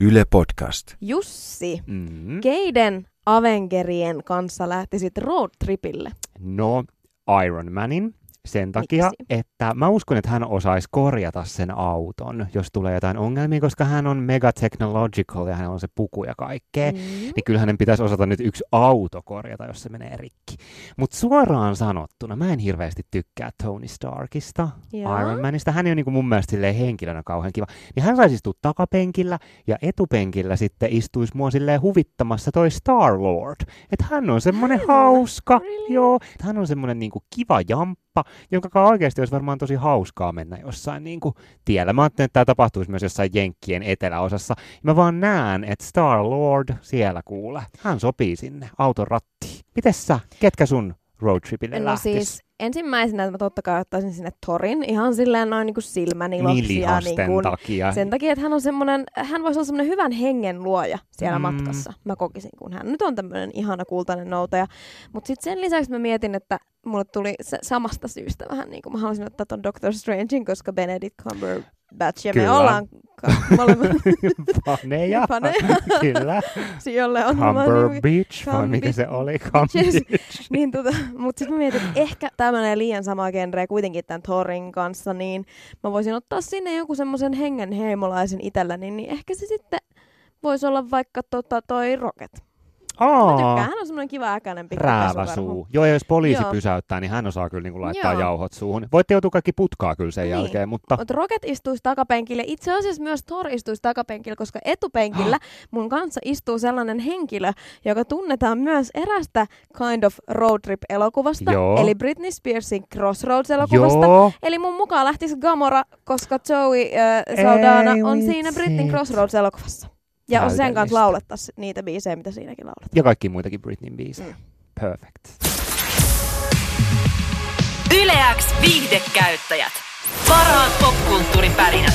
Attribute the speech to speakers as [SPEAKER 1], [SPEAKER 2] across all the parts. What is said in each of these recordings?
[SPEAKER 1] Yle Podcast.
[SPEAKER 2] Jussi,
[SPEAKER 3] Mm.
[SPEAKER 2] keiden Avengerien kanssa lähtisit roadtripille?
[SPEAKER 3] No, Iron Manin sen takia,
[SPEAKER 2] Miksi?
[SPEAKER 3] että mä uskon, että hän osaisi korjata sen auton, jos tulee jotain ongelmia, koska hän on mega technological ja hänellä on se puku ja kaikkea.
[SPEAKER 2] Mm.
[SPEAKER 3] Niin kyllä hänen pitäisi osata nyt yksi auto korjata, jos se menee rikki. Mutta suoraan sanottuna, mä en hirveästi tykkää Tony Starkista,
[SPEAKER 2] Joo.
[SPEAKER 3] Iron Manista. Hän ei ole niin mun mielestä henkilönä kauhean kiva. Niin hän saisi istua takapenkillä ja etupenkillä sitten istuisi mua silleen huvittamassa toi Star-Lord. Että hän on semmonen
[SPEAKER 2] Hän?
[SPEAKER 3] hauska,
[SPEAKER 2] Really?
[SPEAKER 3] joo. Hän on semmonen niinku kiva jamppa, jonka kanssa oikeasti olisi varmaan tosi hauskaa mennä jossain niinku tiellä. Mä ajattelin, että tämä tapahtuisi myös jossain Jenkkien eteläosassa. Ja mä vaan näen, että Star-Lord siellä kuule. Hän sopii sinne auton rattiin. Mites sä? Ketkä sun roadtripille
[SPEAKER 2] No
[SPEAKER 3] lähtis?
[SPEAKER 2] siis ensimmäisenä, että mä totta kai ottaisin sinne Torin ihan silleen noin niinku
[SPEAKER 3] niin
[SPEAKER 2] ja
[SPEAKER 3] lihasten
[SPEAKER 2] niinku,
[SPEAKER 3] takia.
[SPEAKER 2] sen takia, että hän on semmonen, hän voisi olla semmoinen hyvän hengen luoja siellä
[SPEAKER 3] Mm.
[SPEAKER 2] matkassa. Mä kokisin, kun hän nyt on tämmöinen ihana kultainen noutaja. Mutta sitten sen lisäksi mä mietin, että mulle tuli se samasta syystä vähän niin kuin mä haluaisin ottaa ton Doctor Strangein, koska Benedict Cumberbatch ja
[SPEAKER 3] Kyllä.
[SPEAKER 2] me ollaan ka- molemmat
[SPEAKER 3] Faneja.
[SPEAKER 2] Faneja.
[SPEAKER 3] Kyllä.
[SPEAKER 2] jolle on
[SPEAKER 3] Humber
[SPEAKER 2] nimi.
[SPEAKER 3] Beach, vai mikä se oli? Beach.
[SPEAKER 2] Niin tota, mutta sitten mä mietin, että ehkä tämä menee liian sama genre kuitenkin tämän Thorin kanssa, niin mä voisin ottaa sinne joku semmoisen hengen heimolaisen itselläni, niin ehkä se sitten voisi olla vaikka tota toi Rocket. Mä tykkään,
[SPEAKER 3] Aa,
[SPEAKER 2] hän on semmoinen kiva äkäinen pikku
[SPEAKER 3] räävä
[SPEAKER 2] pesukarhu.
[SPEAKER 3] suu. Joo, ja jos poliisi
[SPEAKER 2] Joo.
[SPEAKER 3] pysäyttää, niin hän osaa kyllä niinku laittaa
[SPEAKER 2] Joo.
[SPEAKER 3] jauhot suuhun. Voitte joutua kaikki putkaa kyllä sen
[SPEAKER 2] Niin.
[SPEAKER 3] jälkeen, mutta
[SPEAKER 2] Mutta Rocket istuisi takapenkille. Itse asiassa myös Thor istuisi takapenkille, koska etupenkillä mun kanssa istuu sellainen henkilö, joka tunnetaan myös erästä Kind of Road Trip-elokuvasta,
[SPEAKER 3] Joo.
[SPEAKER 2] eli Britney Spearsin Crossroads-elokuvasta.
[SPEAKER 3] joo,
[SPEAKER 2] Eli mun mukaan lähtisi Gamora, koska Joey äh, Saldana
[SPEAKER 3] Ei
[SPEAKER 2] on siinä Britney Crossroads-elokuvassa. Ja sen kanssa laulettaisiin niitä biisejä, mitä siinäkin lauletaan.
[SPEAKER 3] ja kaikki muitakin Britneyn biisejä.
[SPEAKER 2] Mm.
[SPEAKER 3] Perfect.
[SPEAKER 4] Yleäks viihdekäyttäjät. Parhaat popkulttuuripärinät.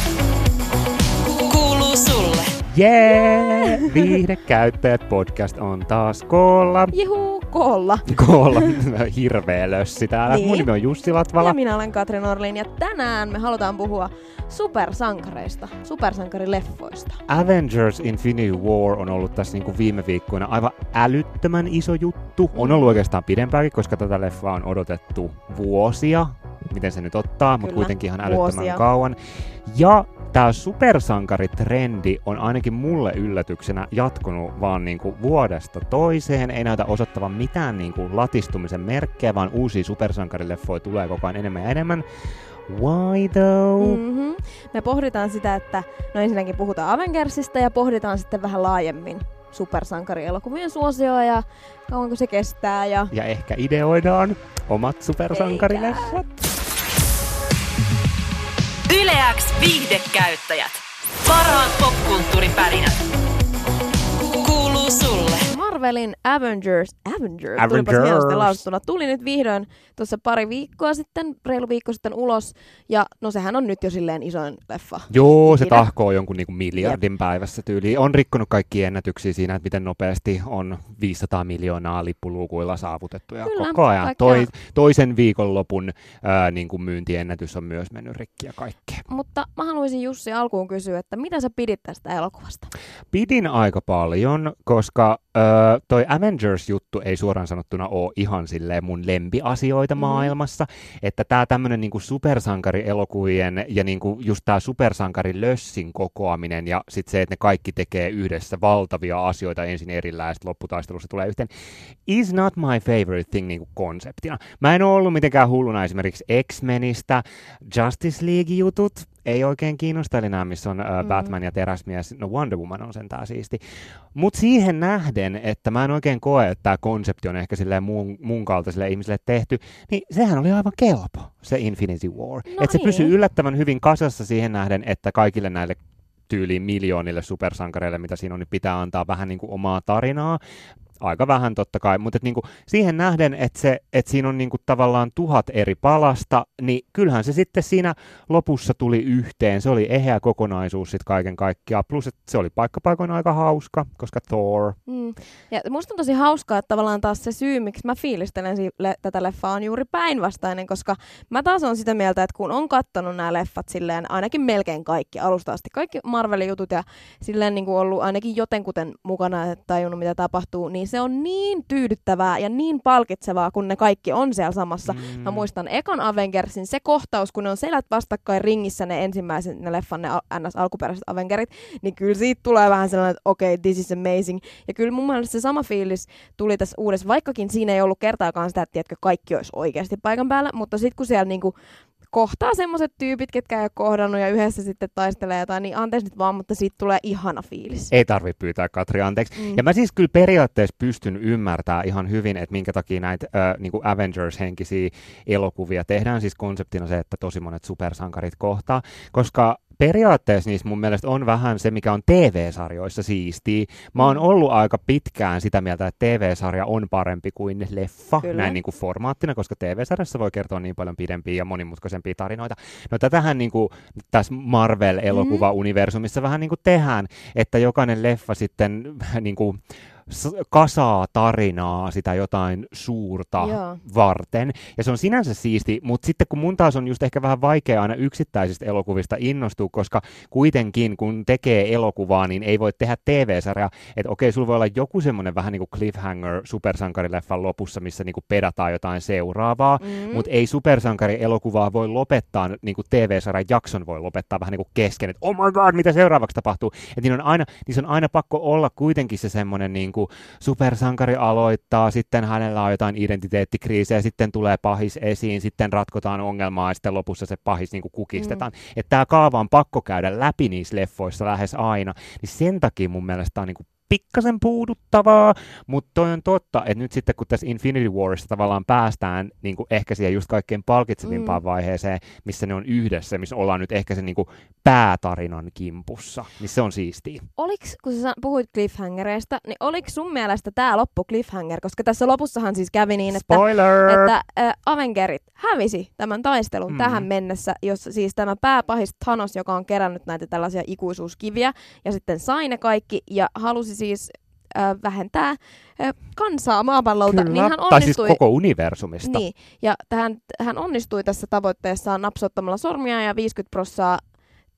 [SPEAKER 4] Kuuluu sulle.
[SPEAKER 3] Jee! Viihdekäyttäjät podcast on taas koolla.
[SPEAKER 2] Juhu, koolla.
[SPEAKER 3] Koolla hirveä lössi täällä.
[SPEAKER 2] Niin.
[SPEAKER 3] Mun nimi on Jussi Latvala.
[SPEAKER 2] Ja minä olen Katri Norlin ja tänään me halutaan puhua supersankareista, supersankarileffoista.
[SPEAKER 3] Avengers Infinity War on ollut tässä niinku viime viikkoina aivan älyttömän iso juttu. On ollut oikeastaan pidempäänkin, koska tätä leffaa on odotettu vuosia. Miten se nyt ottaa, mutta kuitenkin ihan älyttömän
[SPEAKER 2] vuosia.
[SPEAKER 3] kauan. Ja tämä supersankaritrendi on ainakin mulle yllätyksenä jatkunut vaan niinku vuodesta toiseen. Ei näytä osoittavan mitään niinku latistumisen merkkejä, vaan uusia supersankarileffoja tulee koko ajan enemmän ja enemmän. Why though?
[SPEAKER 2] Mm-hmm. Me pohditaan sitä, että no ensinnäkin puhutaan Avengersista ja pohditaan sitten vähän laajemmin supersankarielokuvien suosioa ja kauanko se kestää ja
[SPEAKER 3] Ja ehkä ideoidaan omat supersankarileffat.
[SPEAKER 4] Yleäks viihdekäyttäjät. Parhaat popkulttuuripärinät. Kuuluu sulle.
[SPEAKER 2] Marvelin Avengers, Avengers,
[SPEAKER 3] Avengers.
[SPEAKER 2] tulipas lausuttuna, tuli nyt vihdoin tuossa pari viikkoa sitten, reilu viikko sitten ulos, ja no sehän on nyt jo silleen isoin leffa.
[SPEAKER 3] Joo, se tahkoo jonkun niinku miljardin päivässä tyyliin. On rikkonut kaikki ennätyksiä siinä, että miten nopeasti on 500 miljoonaa lippuluukuilla saavutettu. Ja
[SPEAKER 2] Kyllä,
[SPEAKER 3] koko ajan toi, toisen viikonlopun ää, niin kuin myyntiennätys on myös mennyt rikki ja kaikkea.
[SPEAKER 2] Mutta mä haluaisin Jussi alkuun kysyä, että mitä sä pidit tästä elokuvasta?
[SPEAKER 3] Pidin aika paljon, koska toi Avengers-juttu ei suoraan sanottuna ole ihan silleen mun lempiasioita
[SPEAKER 2] Mhm.
[SPEAKER 3] maailmassa. Että tää tämmönen niinku supersankarielokuvien ja niinku just tää supersankarilössin kokoaminen ja sit se, että ne kaikki tekee yhdessä valtavia asioita ensin erillään ja sit lopputaistelussa tulee yhteen, is not my favorite thing niinku konseptina. Mä en oo ollut mitenkään hulluna esimerkiksi X-Menistä, Justice League-jutut, ei oikein kiinnosta, eli nämä, missä on äh,
[SPEAKER 2] Mm.
[SPEAKER 3] Batman ja teräsmies, no Wonder Woman on sentään siisti. Mutta siihen nähden, että mä en oikein koe, että tämä konsepti on ehkä silleen mun, mun kaltaiselle ihmiselle tehty, niin sehän oli aivan kelpo, se Infinity War.
[SPEAKER 2] No
[SPEAKER 3] että se
[SPEAKER 2] niin.
[SPEAKER 3] pysyy yllättävän hyvin kasassa siihen nähden, että kaikille näille tyyliin miljoonille supersankareille, mitä siinä on, niin pitää antaa vähän niin kuin omaa tarinaa. Aika vähän totta kai, mutta et niinku siihen nähden, että se, et siinä on niinku tavallaan tuhat eri palasta, niin kyllähän se sitten siinä lopussa tuli yhteen. Se oli eheä kokonaisuus sitten kaiken kaikkiaan. Plus, että se oli paikkapaikoin aika hauska, koska Thor.
[SPEAKER 2] Mm. Ja musta on tosi hauskaa, että tavallaan taas se syy, miksi mä fiilistelen si- le- tätä leffaa on juuri päinvastainen, koska mä taas on sitä mieltä, että kun on kattonut nämä leffat silleen, ainakin melkein kaikki alusta asti, kaikki Marvelin jutut ja silleen niin kuin ollut ainakin jotenkuten mukana ja tajunnut, mitä tapahtuu, niin se on niin tyydyttävää ja niin palkitsevaa, kun ne kaikki on siellä samassa. Mm. Mä muistan ekan Avengersin se kohtaus, kun ne on selät vastakkain ringissä ne ensimmäiset, ne leffan, ne ns. alkuperäiset Avengerit, niin kyllä siitä tulee vähän sellainen, että okei, okay, this is amazing. Ja kyllä mun mielestä se sama fiilis tuli tässä uudessa, vaikkakin siinä ei ollut kertaakaan sitä, että tiedätkö, kaikki olisi oikeasti paikan päällä, mutta sitten kun siellä niinku kohtaa semmoiset tyypit, ketkä ei ole kohdannut ja yhdessä sitten taistelee jotain, niin anteeksi nyt vaan, mutta siitä tulee ihana fiilis.
[SPEAKER 3] Ei tarvi pyytää Katri anteeksi. Mm. Ja mä siis kyllä periaatteessa pystyn ymmärtämään ihan hyvin, että minkä takia näitä äh, niin Avengers-henkisiä elokuvia tehdään. Siis konseptina se, että tosi monet supersankarit kohtaa, koska periaatteessa niissä mun mielestä on vähän se, mikä on TV-sarjoissa siistiä. Mä oon mm. ollut aika pitkään sitä mieltä, että TV-sarja on parempi kuin leffa, Kyllä. näin niin kuin formaattina, koska TV-sarjassa voi kertoa niin paljon pidempiä ja monimutkaisempia tarinoita. No tätähän niin kuin tässä Marvel-elokuva-universumissa mm. vähän niin kuin tehdään, että jokainen leffa sitten niin kuin kasaa tarinaa sitä jotain suurta Joo. varten. Ja se on sinänsä siisti, mutta sitten kun mun taas on just ehkä vähän vaikea aina yksittäisistä elokuvista innostua, koska kuitenkin kun tekee elokuvaa, niin ei voi tehdä TV-sarjaa. Että okei, sulla voi olla joku semmoinen vähän niin kuin cliffhanger supersankarileffan lopussa, missä niin kuin pedataan jotain seuraavaa, mm. mutta ei supersankari-elokuvaa voi lopettaa, niin kuin TV-sarjan jakson voi lopettaa vähän niin kuin kesken, että oh my god, mitä seuraavaksi tapahtuu. Että niin on aina, niin on aina pakko olla kuitenkin se semmoinen niin kuin supersankari aloittaa, sitten hänellä on jotain identiteettikriisiä, sitten tulee pahis esiin, sitten ratkotaan ongelmaa ja sitten lopussa se pahis niin kuin kukistetaan. Mm. Että tämä kaava on pakko käydä läpi niissä leffoissa lähes aina, niin sen takia mun mielestä on niin kuin pikkasen puuduttavaa, mutta toi on totta, että nyt sitten kun tässä Infinity Warissa tavallaan päästään niin kuin ehkä siihen just kaikkein palkitsevimpaan mm. vaiheeseen, missä ne on yhdessä, missä ollaan nyt ehkä sen niin kuin päätarinan kimpussa, niin se on siistiä.
[SPEAKER 2] Oliks, kun sä puhuit cliffhangereista, niin oliko sun mielestä tämä loppu cliffhanger? Koska tässä lopussahan siis kävi niin, että, että äh, Avengerit hävisi tämän taistelun mm. tähän mennessä, jos siis tämä pääpahis Thanos, joka on kerännyt näitä tällaisia ikuisuuskiviä, ja sitten sai ne kaikki, ja halusi siis äh, vähentää äh, kansaa maapallolta,
[SPEAKER 3] Kyllä.
[SPEAKER 2] niin hän
[SPEAKER 3] Tai
[SPEAKER 2] onnistui...
[SPEAKER 3] siis koko universumista.
[SPEAKER 2] Niin, ja tähän, hän onnistui tässä tavoitteessaan napsottamalla sormia ja 50 prossaa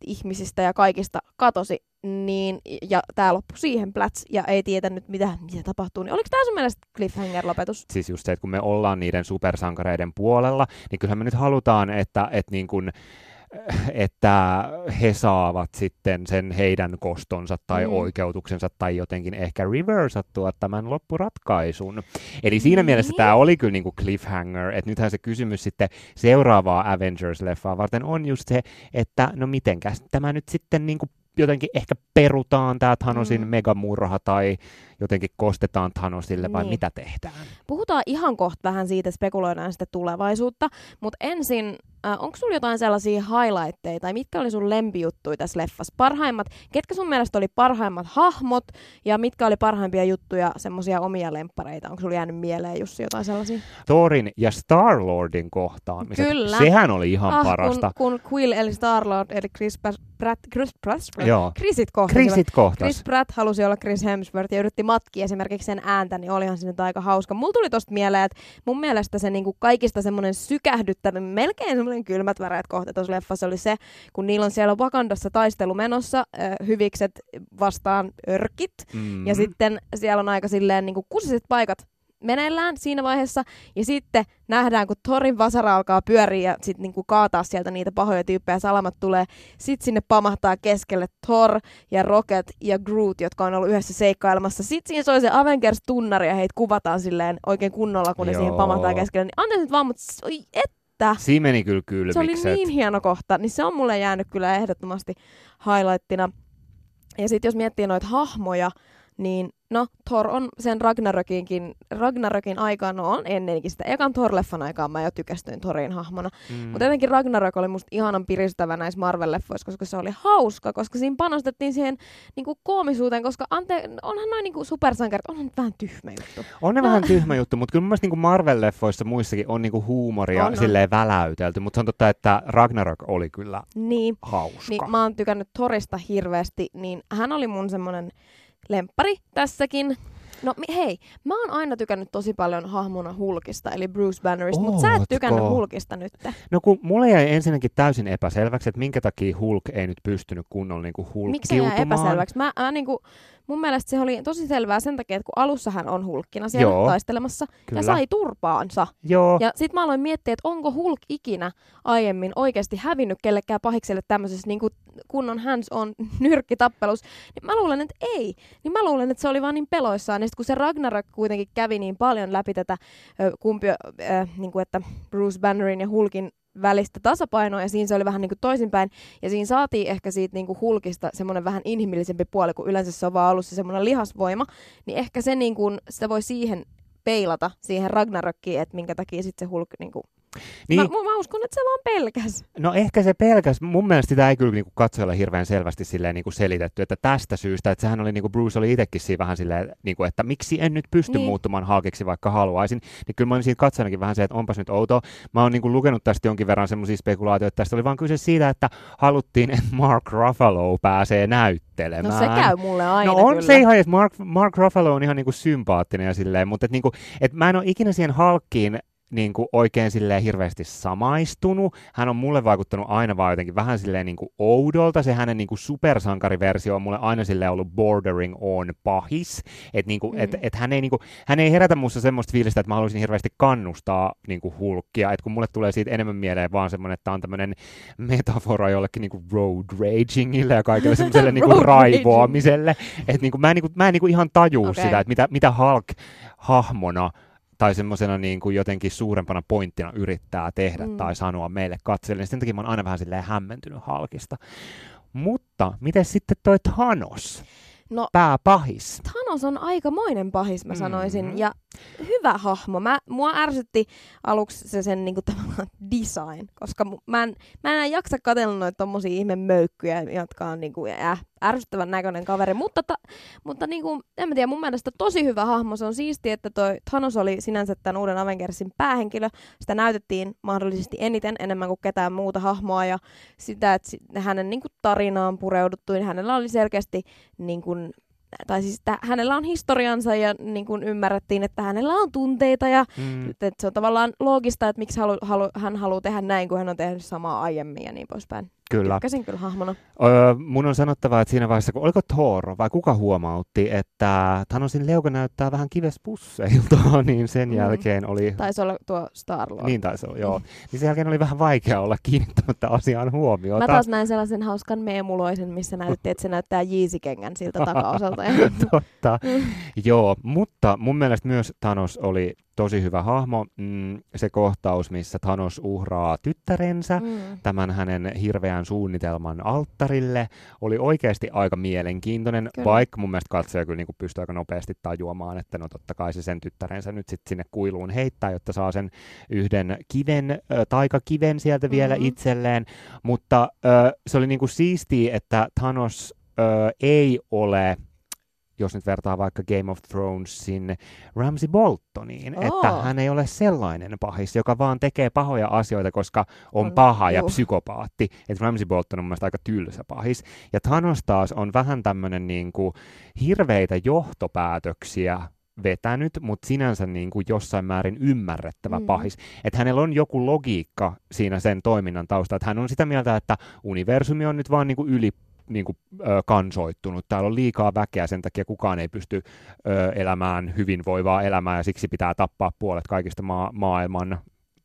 [SPEAKER 2] ihmisistä ja kaikista katosi, niin, ja tämä loppui siihen plats, ja ei tietänyt, mitä, mitä tapahtuu. Niin oliko tämä sun mielestä cliffhanger-lopetus?
[SPEAKER 3] Siis just se, että kun me ollaan niiden supersankareiden puolella, niin kyllähän me nyt halutaan, että, että niin kuin, että he saavat sitten sen heidän kostonsa tai mm. oikeutuksensa tai jotenkin ehkä reversattua tämän loppuratkaisun. Eli siinä mm. mielessä tämä oli kyllä niinku cliffhanger, että nythän se kysymys sitten seuraavaa Avengers-leffaa varten on just se, että no mitenkäs tämä nyt sitten niinku jotenkin ehkä perutaan tämä Thanosin mm. megamurha tai jotenkin kostetaan Thanosille vai niin. mitä tehdään?
[SPEAKER 2] Puhutaan ihan kohta vähän siitä, spekuloidaan sitten tulevaisuutta, mutta ensin, äh, onko sulla jotain sellaisia highlightteja tai mitkä oli sun lempijuttuja tässä leffassa? Parhaimmat, ketkä sun mielestä oli parhaimmat hahmot ja mitkä oli parhaimpia juttuja, semmoisia omia lemppareita? Onko sulla jäänyt mieleen Jussi jotain sellaisia?
[SPEAKER 3] Thorin ja Star-Lordin kohtaamiset.
[SPEAKER 2] Kyllä.
[SPEAKER 3] Sehän oli ihan
[SPEAKER 2] ah,
[SPEAKER 3] parasta.
[SPEAKER 2] Kun, kun Quill eli Star-Lord eli Chris Pratt, Chris Pratt,
[SPEAKER 3] Joo.
[SPEAKER 2] Chrisit kohtasivat.
[SPEAKER 3] Chrisit kohtas.
[SPEAKER 2] Chris Pratt halusi olla Chris Hemsworth ja yritti matkia esimerkiksi sen ääntä, niin olihan se nyt aika hauska. Mulla tuli tosta mieleen, että mun mielestä se niinku kaikista semmoinen sykähdyttävä, melkein semmoinen kylmät väreät kohta tuossa leffassa oli se, kun niillä on siellä Wakandassa taistelu menossa, äh, hyvikset vastaan örkit, mm. ja sitten siellä on aika silleen niinku kusiset paikat meneillään siinä vaiheessa. Ja sitten nähdään, kun Thorin vasara alkaa pyöriä ja sitten niinku kaataa sieltä niitä pahoja tyyppejä, salamat tulee. Sitten sinne pamahtaa keskelle Thor ja Rocket ja Groot, jotka on ollut yhdessä seikkailemassa. Sitten siinä soi se Avengers-tunnari ja heitä kuvataan silleen oikein kunnolla, kun ne
[SPEAKER 3] Joo.
[SPEAKER 2] siihen pamahtaa keskelle. Niin anteeksi nyt vaan, mutta oi, että
[SPEAKER 3] Siinä meni kyllä
[SPEAKER 2] se
[SPEAKER 3] kylmikset.
[SPEAKER 2] oli niin hieno kohta, niin se on mulle jäänyt kyllä ehdottomasti highlightina. Ja sitten jos miettii noita hahmoja, niin no Thor on sen Ragnarokinkin, Ragnarokin aikaan, no on ennenkin sitä. Ekan Thor-leffan aikaan mä jo tykästyin Thorin hahmona.
[SPEAKER 3] Mm.
[SPEAKER 2] Mutta jotenkin Ragnarok oli musta ihanan piristävä näissä Marvel-leffoissa, koska se oli hauska, koska siinä panostettiin siihen niinku koomisuuteen, koska ante, onhan noin niinku supersankarit, onhan nyt vähän tyhmä juttu.
[SPEAKER 3] On ne vähän tyhmä juttu, mutta kyllä mun mielestä niin Marvel-leffoissa muissakin on niinku huumoria
[SPEAKER 2] On,
[SPEAKER 3] on,
[SPEAKER 2] on.
[SPEAKER 3] silleen väläytelty, mutta se on totta, että Ragnarok oli kyllä
[SPEAKER 2] Niin,
[SPEAKER 3] hauska.
[SPEAKER 2] niin mä oon tykännyt Torista hirveästi, niin hän oli mun semmonen lemppari tässäkin. No hei, mä oon aina tykännyt tosi paljon hahmona Hulkista, eli Bruce Bannerista, mutta sä et tykännyt Hulkista nyt.
[SPEAKER 3] No kun mulle jäi ensinnäkin täysin epäselväksi, että minkä takia Hulk ei nyt pystynyt kunnolla niinku
[SPEAKER 2] Miksi se jää
[SPEAKER 3] hulkkiutumaan.
[SPEAKER 2] epäselväksi? Mä, mä niinku, mun mielestä se oli tosi selvää sen takia, että kun alussa hän on hulkkina siellä
[SPEAKER 3] Joo.
[SPEAKER 2] taistelemassa
[SPEAKER 3] Kyllä.
[SPEAKER 2] ja sai turpaansa.
[SPEAKER 3] Joo,
[SPEAKER 2] Ja sit mä aloin miettiä, että onko Hulk ikinä aiemmin oikeasti hävinnyt kellekään pahikselle tämmöisessä niin kunnon hands on nyrkkitappelussa. Niin mä luulen, että ei. Niin mä luulen, että se oli vaan niin peloissaan. Ja sit kun se Ragnarok kuitenkin kävi niin paljon läpi tätä ö, kumpi, ö, niin kuin että Bruce Bannerin ja Hulkin välistä tasapainoa, ja siinä se oli vähän niin kuin toisinpäin, ja siinä saatiin ehkä siitä niin kuin Hulkista semmoinen vähän inhimillisempi puoli, kun yleensä se on vaan ollut se semmoinen lihasvoima, niin ehkä se niin kuin, sitä voi siihen peilata, siihen Ragnarokkiin, että minkä takia sitten se Hulk niin kuin
[SPEAKER 3] niin,
[SPEAKER 2] Mä, mä uskon, että se vaan pelkäs.
[SPEAKER 3] no ehkä se pelkäs, mun mielestä sitä ei kyllä niinku katsojalla hirveän selvästi silleen niinku selitetty, että tästä syystä, että sehän oli niinku Bruce oli itsekin siinä vähän silleen, niinku, että miksi en nyt pysty
[SPEAKER 2] Niin.
[SPEAKER 3] muuttumaan Hulkiksi vaikka haluaisin, niin kyllä mä olin siitä katsojanakin vähän se, että onpas nyt outoa. Mä oon niinku lukenut tästä jonkin verran semmoisia spekulaatioita, että tästä oli vaan kyse siitä, että haluttiin, että Mark Ruffalo pääsee näyttelemään.
[SPEAKER 2] No se käy mulle aina
[SPEAKER 3] No on
[SPEAKER 2] kyllä.
[SPEAKER 3] se ihan, että Mark, Mark Ruffalo on ihan niinku sympaattinen ja silleen, mutta et niinku, et mä en ole ikinä siihen Halkkiin niinku oikein silleen hirveästi samaistunut. Hän on mulle vaikuttanut aina vaan jotenkin vähän silleen niinku oudolta. Se hänen niinku supersankariversio on mulle aina silleen ollut bordering on pahis. Että niinku,
[SPEAKER 2] Mm.
[SPEAKER 3] et, et hän, ei niinku, hän ei herätä musta semmoista fiilistä, että mä haluaisin hirveästi kannustaa niinku hulkkia. Että kun mulle tulee siitä enemmän mieleen vaan semmoinen, että tää on tämmöinen metafora jollekin niinku road ragingille ja kaikille semmoiselle
[SPEAKER 2] Road raging.
[SPEAKER 3] raivoamiselle. Että niinku, mä en, niinku, mä en niinku ihan tajuu okay. sitä, että mitä, mitä Hulk hahmona tai semmoisena niin kuin jotenkin suurempana pointtina yrittää tehdä
[SPEAKER 2] Mm.
[SPEAKER 3] tai sanoa meille katsojille. niin Sen takia mä oon aina vähän silleen hämmentynyt Halkista. Mutta miten sitten toi Thanos,
[SPEAKER 2] No
[SPEAKER 3] pääpahis?
[SPEAKER 2] Thanos on aikamoinen pahis, mä sanoisin.
[SPEAKER 3] Mhm.
[SPEAKER 2] Ja hyvä hahmo. Mä, mua ärsytti aluksi se sen niinku, tavallaan design, koska mä en, mä en jaksa katsella noita tommosia ihme möykkyjä, jotka on niinku, äh, ärsyttävän näköinen kaveri. Mutta, ta, mutta niinku, en mä tiedä, mun mielestä tosi hyvä hahmo. Se on siisti, että toi Thanos oli sinänsä tämän uuden Avengersin päähenkilö. Sitä näytettiin mahdollisesti eniten, enemmän kuin ketään muuta hahmoa. Ja sitä, että hänen niinku, tarinaan pureuduttu, niin hänellä oli selkeästi niinku, tai siis että hänellä on historiansa ja niin kuin ymmärrettiin, että hänellä on tunteita ja
[SPEAKER 3] Mm.
[SPEAKER 2] että se on tavallaan loogista, että miksi halu, halu, hän haluaa tehdä näin, kun hän on tehnyt samaa aiemmin ja niin poispäin.
[SPEAKER 3] Kyllä.
[SPEAKER 2] Tykkäsin kyllä hahmona.
[SPEAKER 3] Öö, mun on sanottava, että siinä vaiheessa, kun oliko Thor vai kuka huomautti, että Thanosin leuka näyttää vähän kivespusseilta, niin sen
[SPEAKER 2] Mm.
[SPEAKER 3] jälkeen oli...
[SPEAKER 2] Taisi olla tuo Star-Lord.
[SPEAKER 3] Niin taisi olla, joo. Niin sen jälkeen oli vähän vaikea olla kiinnittämättä asiaan huomiota.
[SPEAKER 2] Mä taas näin sellaisen hauskan meemuloisen, missä näytettiin, että se näyttää Jeezy-kengän siltä takaosalta.
[SPEAKER 3] Totta. Joo, mutta mun mielestä myös Thanos oli tosi hyvä hahmo. Mm, se kohtaus, missä Thanos uhraa tyttärensä
[SPEAKER 2] Mm.
[SPEAKER 3] tämän hänen hirveän suunnitelman alttarille, oli oikeasti aika mielenkiintoinen,
[SPEAKER 2] Kyllä.
[SPEAKER 3] vaikka mun mielestä katsoja kyllä niin pystyy aika nopeasti tajuamaan, että no totta kai se sen tyttärensä nyt sitten sinne kuiluun heittää, jotta saa sen yhden kiven, ö, taikakiven sieltä vielä
[SPEAKER 2] Mhm.
[SPEAKER 3] itselleen, mutta ö, se oli niinku siistiä, että Thanos ö, ei ole jos nyt vertaa vaikka Game of Thronesin Ramsey Boltoniin,
[SPEAKER 2] Oo.
[SPEAKER 3] että hän ei ole sellainen pahis, joka vaan tekee pahoja asioita, koska on, paha ja psykopaatti. Että Ramsey Bolton on mun mielestä aika tylsä pahis. Ja Thanos taas on vähän tämmöinen niin kuin hirveitä johtopäätöksiä vetänyt, mutta sinänsä niin kuin jossain määrin ymmärrettävä
[SPEAKER 2] Mm.
[SPEAKER 3] mm. pahis. Että hänellä on joku logiikka siinä sen toiminnan taustalla. Että hän on sitä mieltä, että universumi on nyt vaan niin kuin yli niin kuin, ö, kansoittunut. Täällä on liikaa väkeä, sen takia kukaan ei pysty ö, elämään hyvinvoivaa elämää ja siksi pitää tappaa puolet kaikista maa- maailman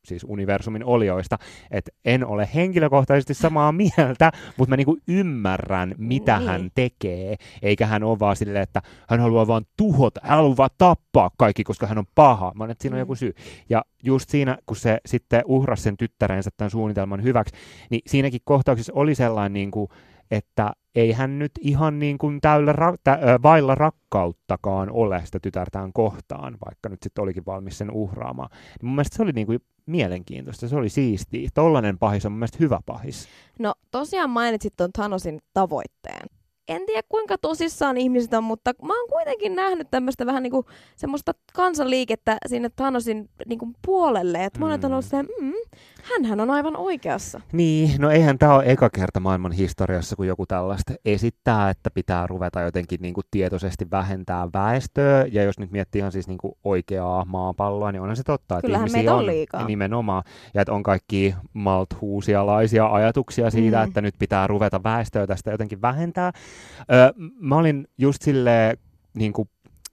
[SPEAKER 3] siis universumin olioista, että en ole henkilökohtaisesti samaa mieltä, mutta mä niinku ymmärrän, mitä
[SPEAKER 2] Niin.
[SPEAKER 3] hän tekee, eikä hän ole vaan silleen, että hän haluaa vaan tuhota, hän haluaa vaan tappaa kaikki, koska hän on paha. Mä oon, että siinä on
[SPEAKER 2] Mm.
[SPEAKER 3] joku syy. Ja just siinä, kun se sitten uhrasi sen tyttärensä tämän suunnitelman hyväksi, niin siinäkin kohtauksessa oli sellainen niin kuin että ei hän nyt ihan niin kuin täyllä ra- tä- vailla rakkauttakaan ole sitä tytärtään kohtaan, vaikka nyt sitten olikin valmis sen uhraamaan. Niin mun mielestä se oli niin kuin mielenkiintoista, se oli siistiä. Tollainen pahis on mun mielestä hyvä pahis.
[SPEAKER 2] No tosiaan mainitsit tuon Thanosin tavoitteen. En tiedä kuinka tosissaan ihmiset on, mutta mä oon kuitenkin nähnyt tämmöistä vähän niinku semmoista kansanliikettä sinne Thanosin niinku puolelle. Että monet on
[SPEAKER 3] Mm.
[SPEAKER 2] ollut silleen, mm, hänhän on aivan oikeassa.
[SPEAKER 3] Niin, no eihän tämä ole eka kerta maailman historiassa, kun joku tällaista esittää, että pitää ruveta jotenkin niin kuin tietoisesti vähentää väestöä. Ja jos nyt miettii ihan siis niin kuin oikeaa maapalloa, niin onhan se totta, että
[SPEAKER 2] Kyllähän
[SPEAKER 3] ihmisiä
[SPEAKER 2] on
[SPEAKER 3] on
[SPEAKER 2] liikaa.
[SPEAKER 3] nimenomaan. Ja että on kaikki malthuusialaisia ajatuksia siitä,
[SPEAKER 2] Mm.
[SPEAKER 3] että nyt pitää ruveta väestöä tästä jotenkin vähentää. Öö, mä olin just silleen, niin kuin,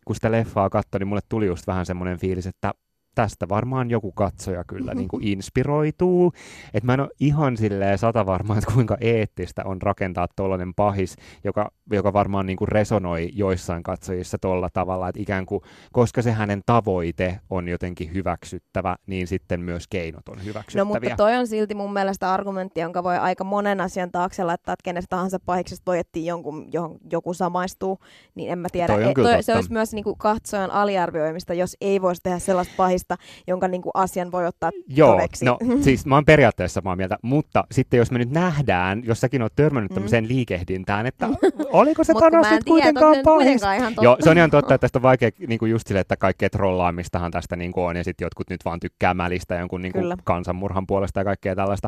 [SPEAKER 3] kun sitä leffaa katsoin, niin mulle tuli just vähän semmoinen fiilis, että tästä varmaan joku katsoja kyllä niin kuin inspiroituu. Et mä en ole ihan silleen sata varma, että kuinka eettistä on rakentaa tollainen pahis, joka, joka varmaan niin kuin resonoi joissain katsojissa tolla tavalla, että ikään kuin, koska se hänen tavoite on jotenkin hyväksyttävä, niin sitten myös keinot on
[SPEAKER 2] No
[SPEAKER 3] hyväksyttäviä.
[SPEAKER 2] mutta toi on silti mun mielestä argumentti, jonka voi aika monen asian taakse laittaa, että kenestä tahansa pahiksesta voi etsiä jonkun, johon joku samaistuu, niin en mä tiedä.
[SPEAKER 3] Toi on
[SPEAKER 2] E- se
[SPEAKER 3] totta.
[SPEAKER 2] olisi myös niinku katsojan aliarvioimista, jos ei voisi tehdä sellaista pahista, jonka niinku asian voi ottaa
[SPEAKER 3] Joo,
[SPEAKER 2] todeksi.
[SPEAKER 3] no siis mä oon periaatteessa samaa mieltä, mutta sitten jos me nyt nähdään, jos säkin oot törmännyt
[SPEAKER 2] Mm.
[SPEAKER 3] tämmöiseen liikehdintään, että oliko se Thanos nyt
[SPEAKER 2] tiedä,
[SPEAKER 3] kuitenkaan pahis?
[SPEAKER 2] kuitenkaan ihan totta.
[SPEAKER 3] Joo, se on ihan totta, että tästä on vaikea niin kuin just sille, että kaikkea trollaamistahan tästä niin kuin on, ja sitten jotkut nyt vaan tykkää mälistä jonkun niin kuin
[SPEAKER 2] Kyllä.
[SPEAKER 3] kansanmurhan puolesta ja kaikkea tällaista.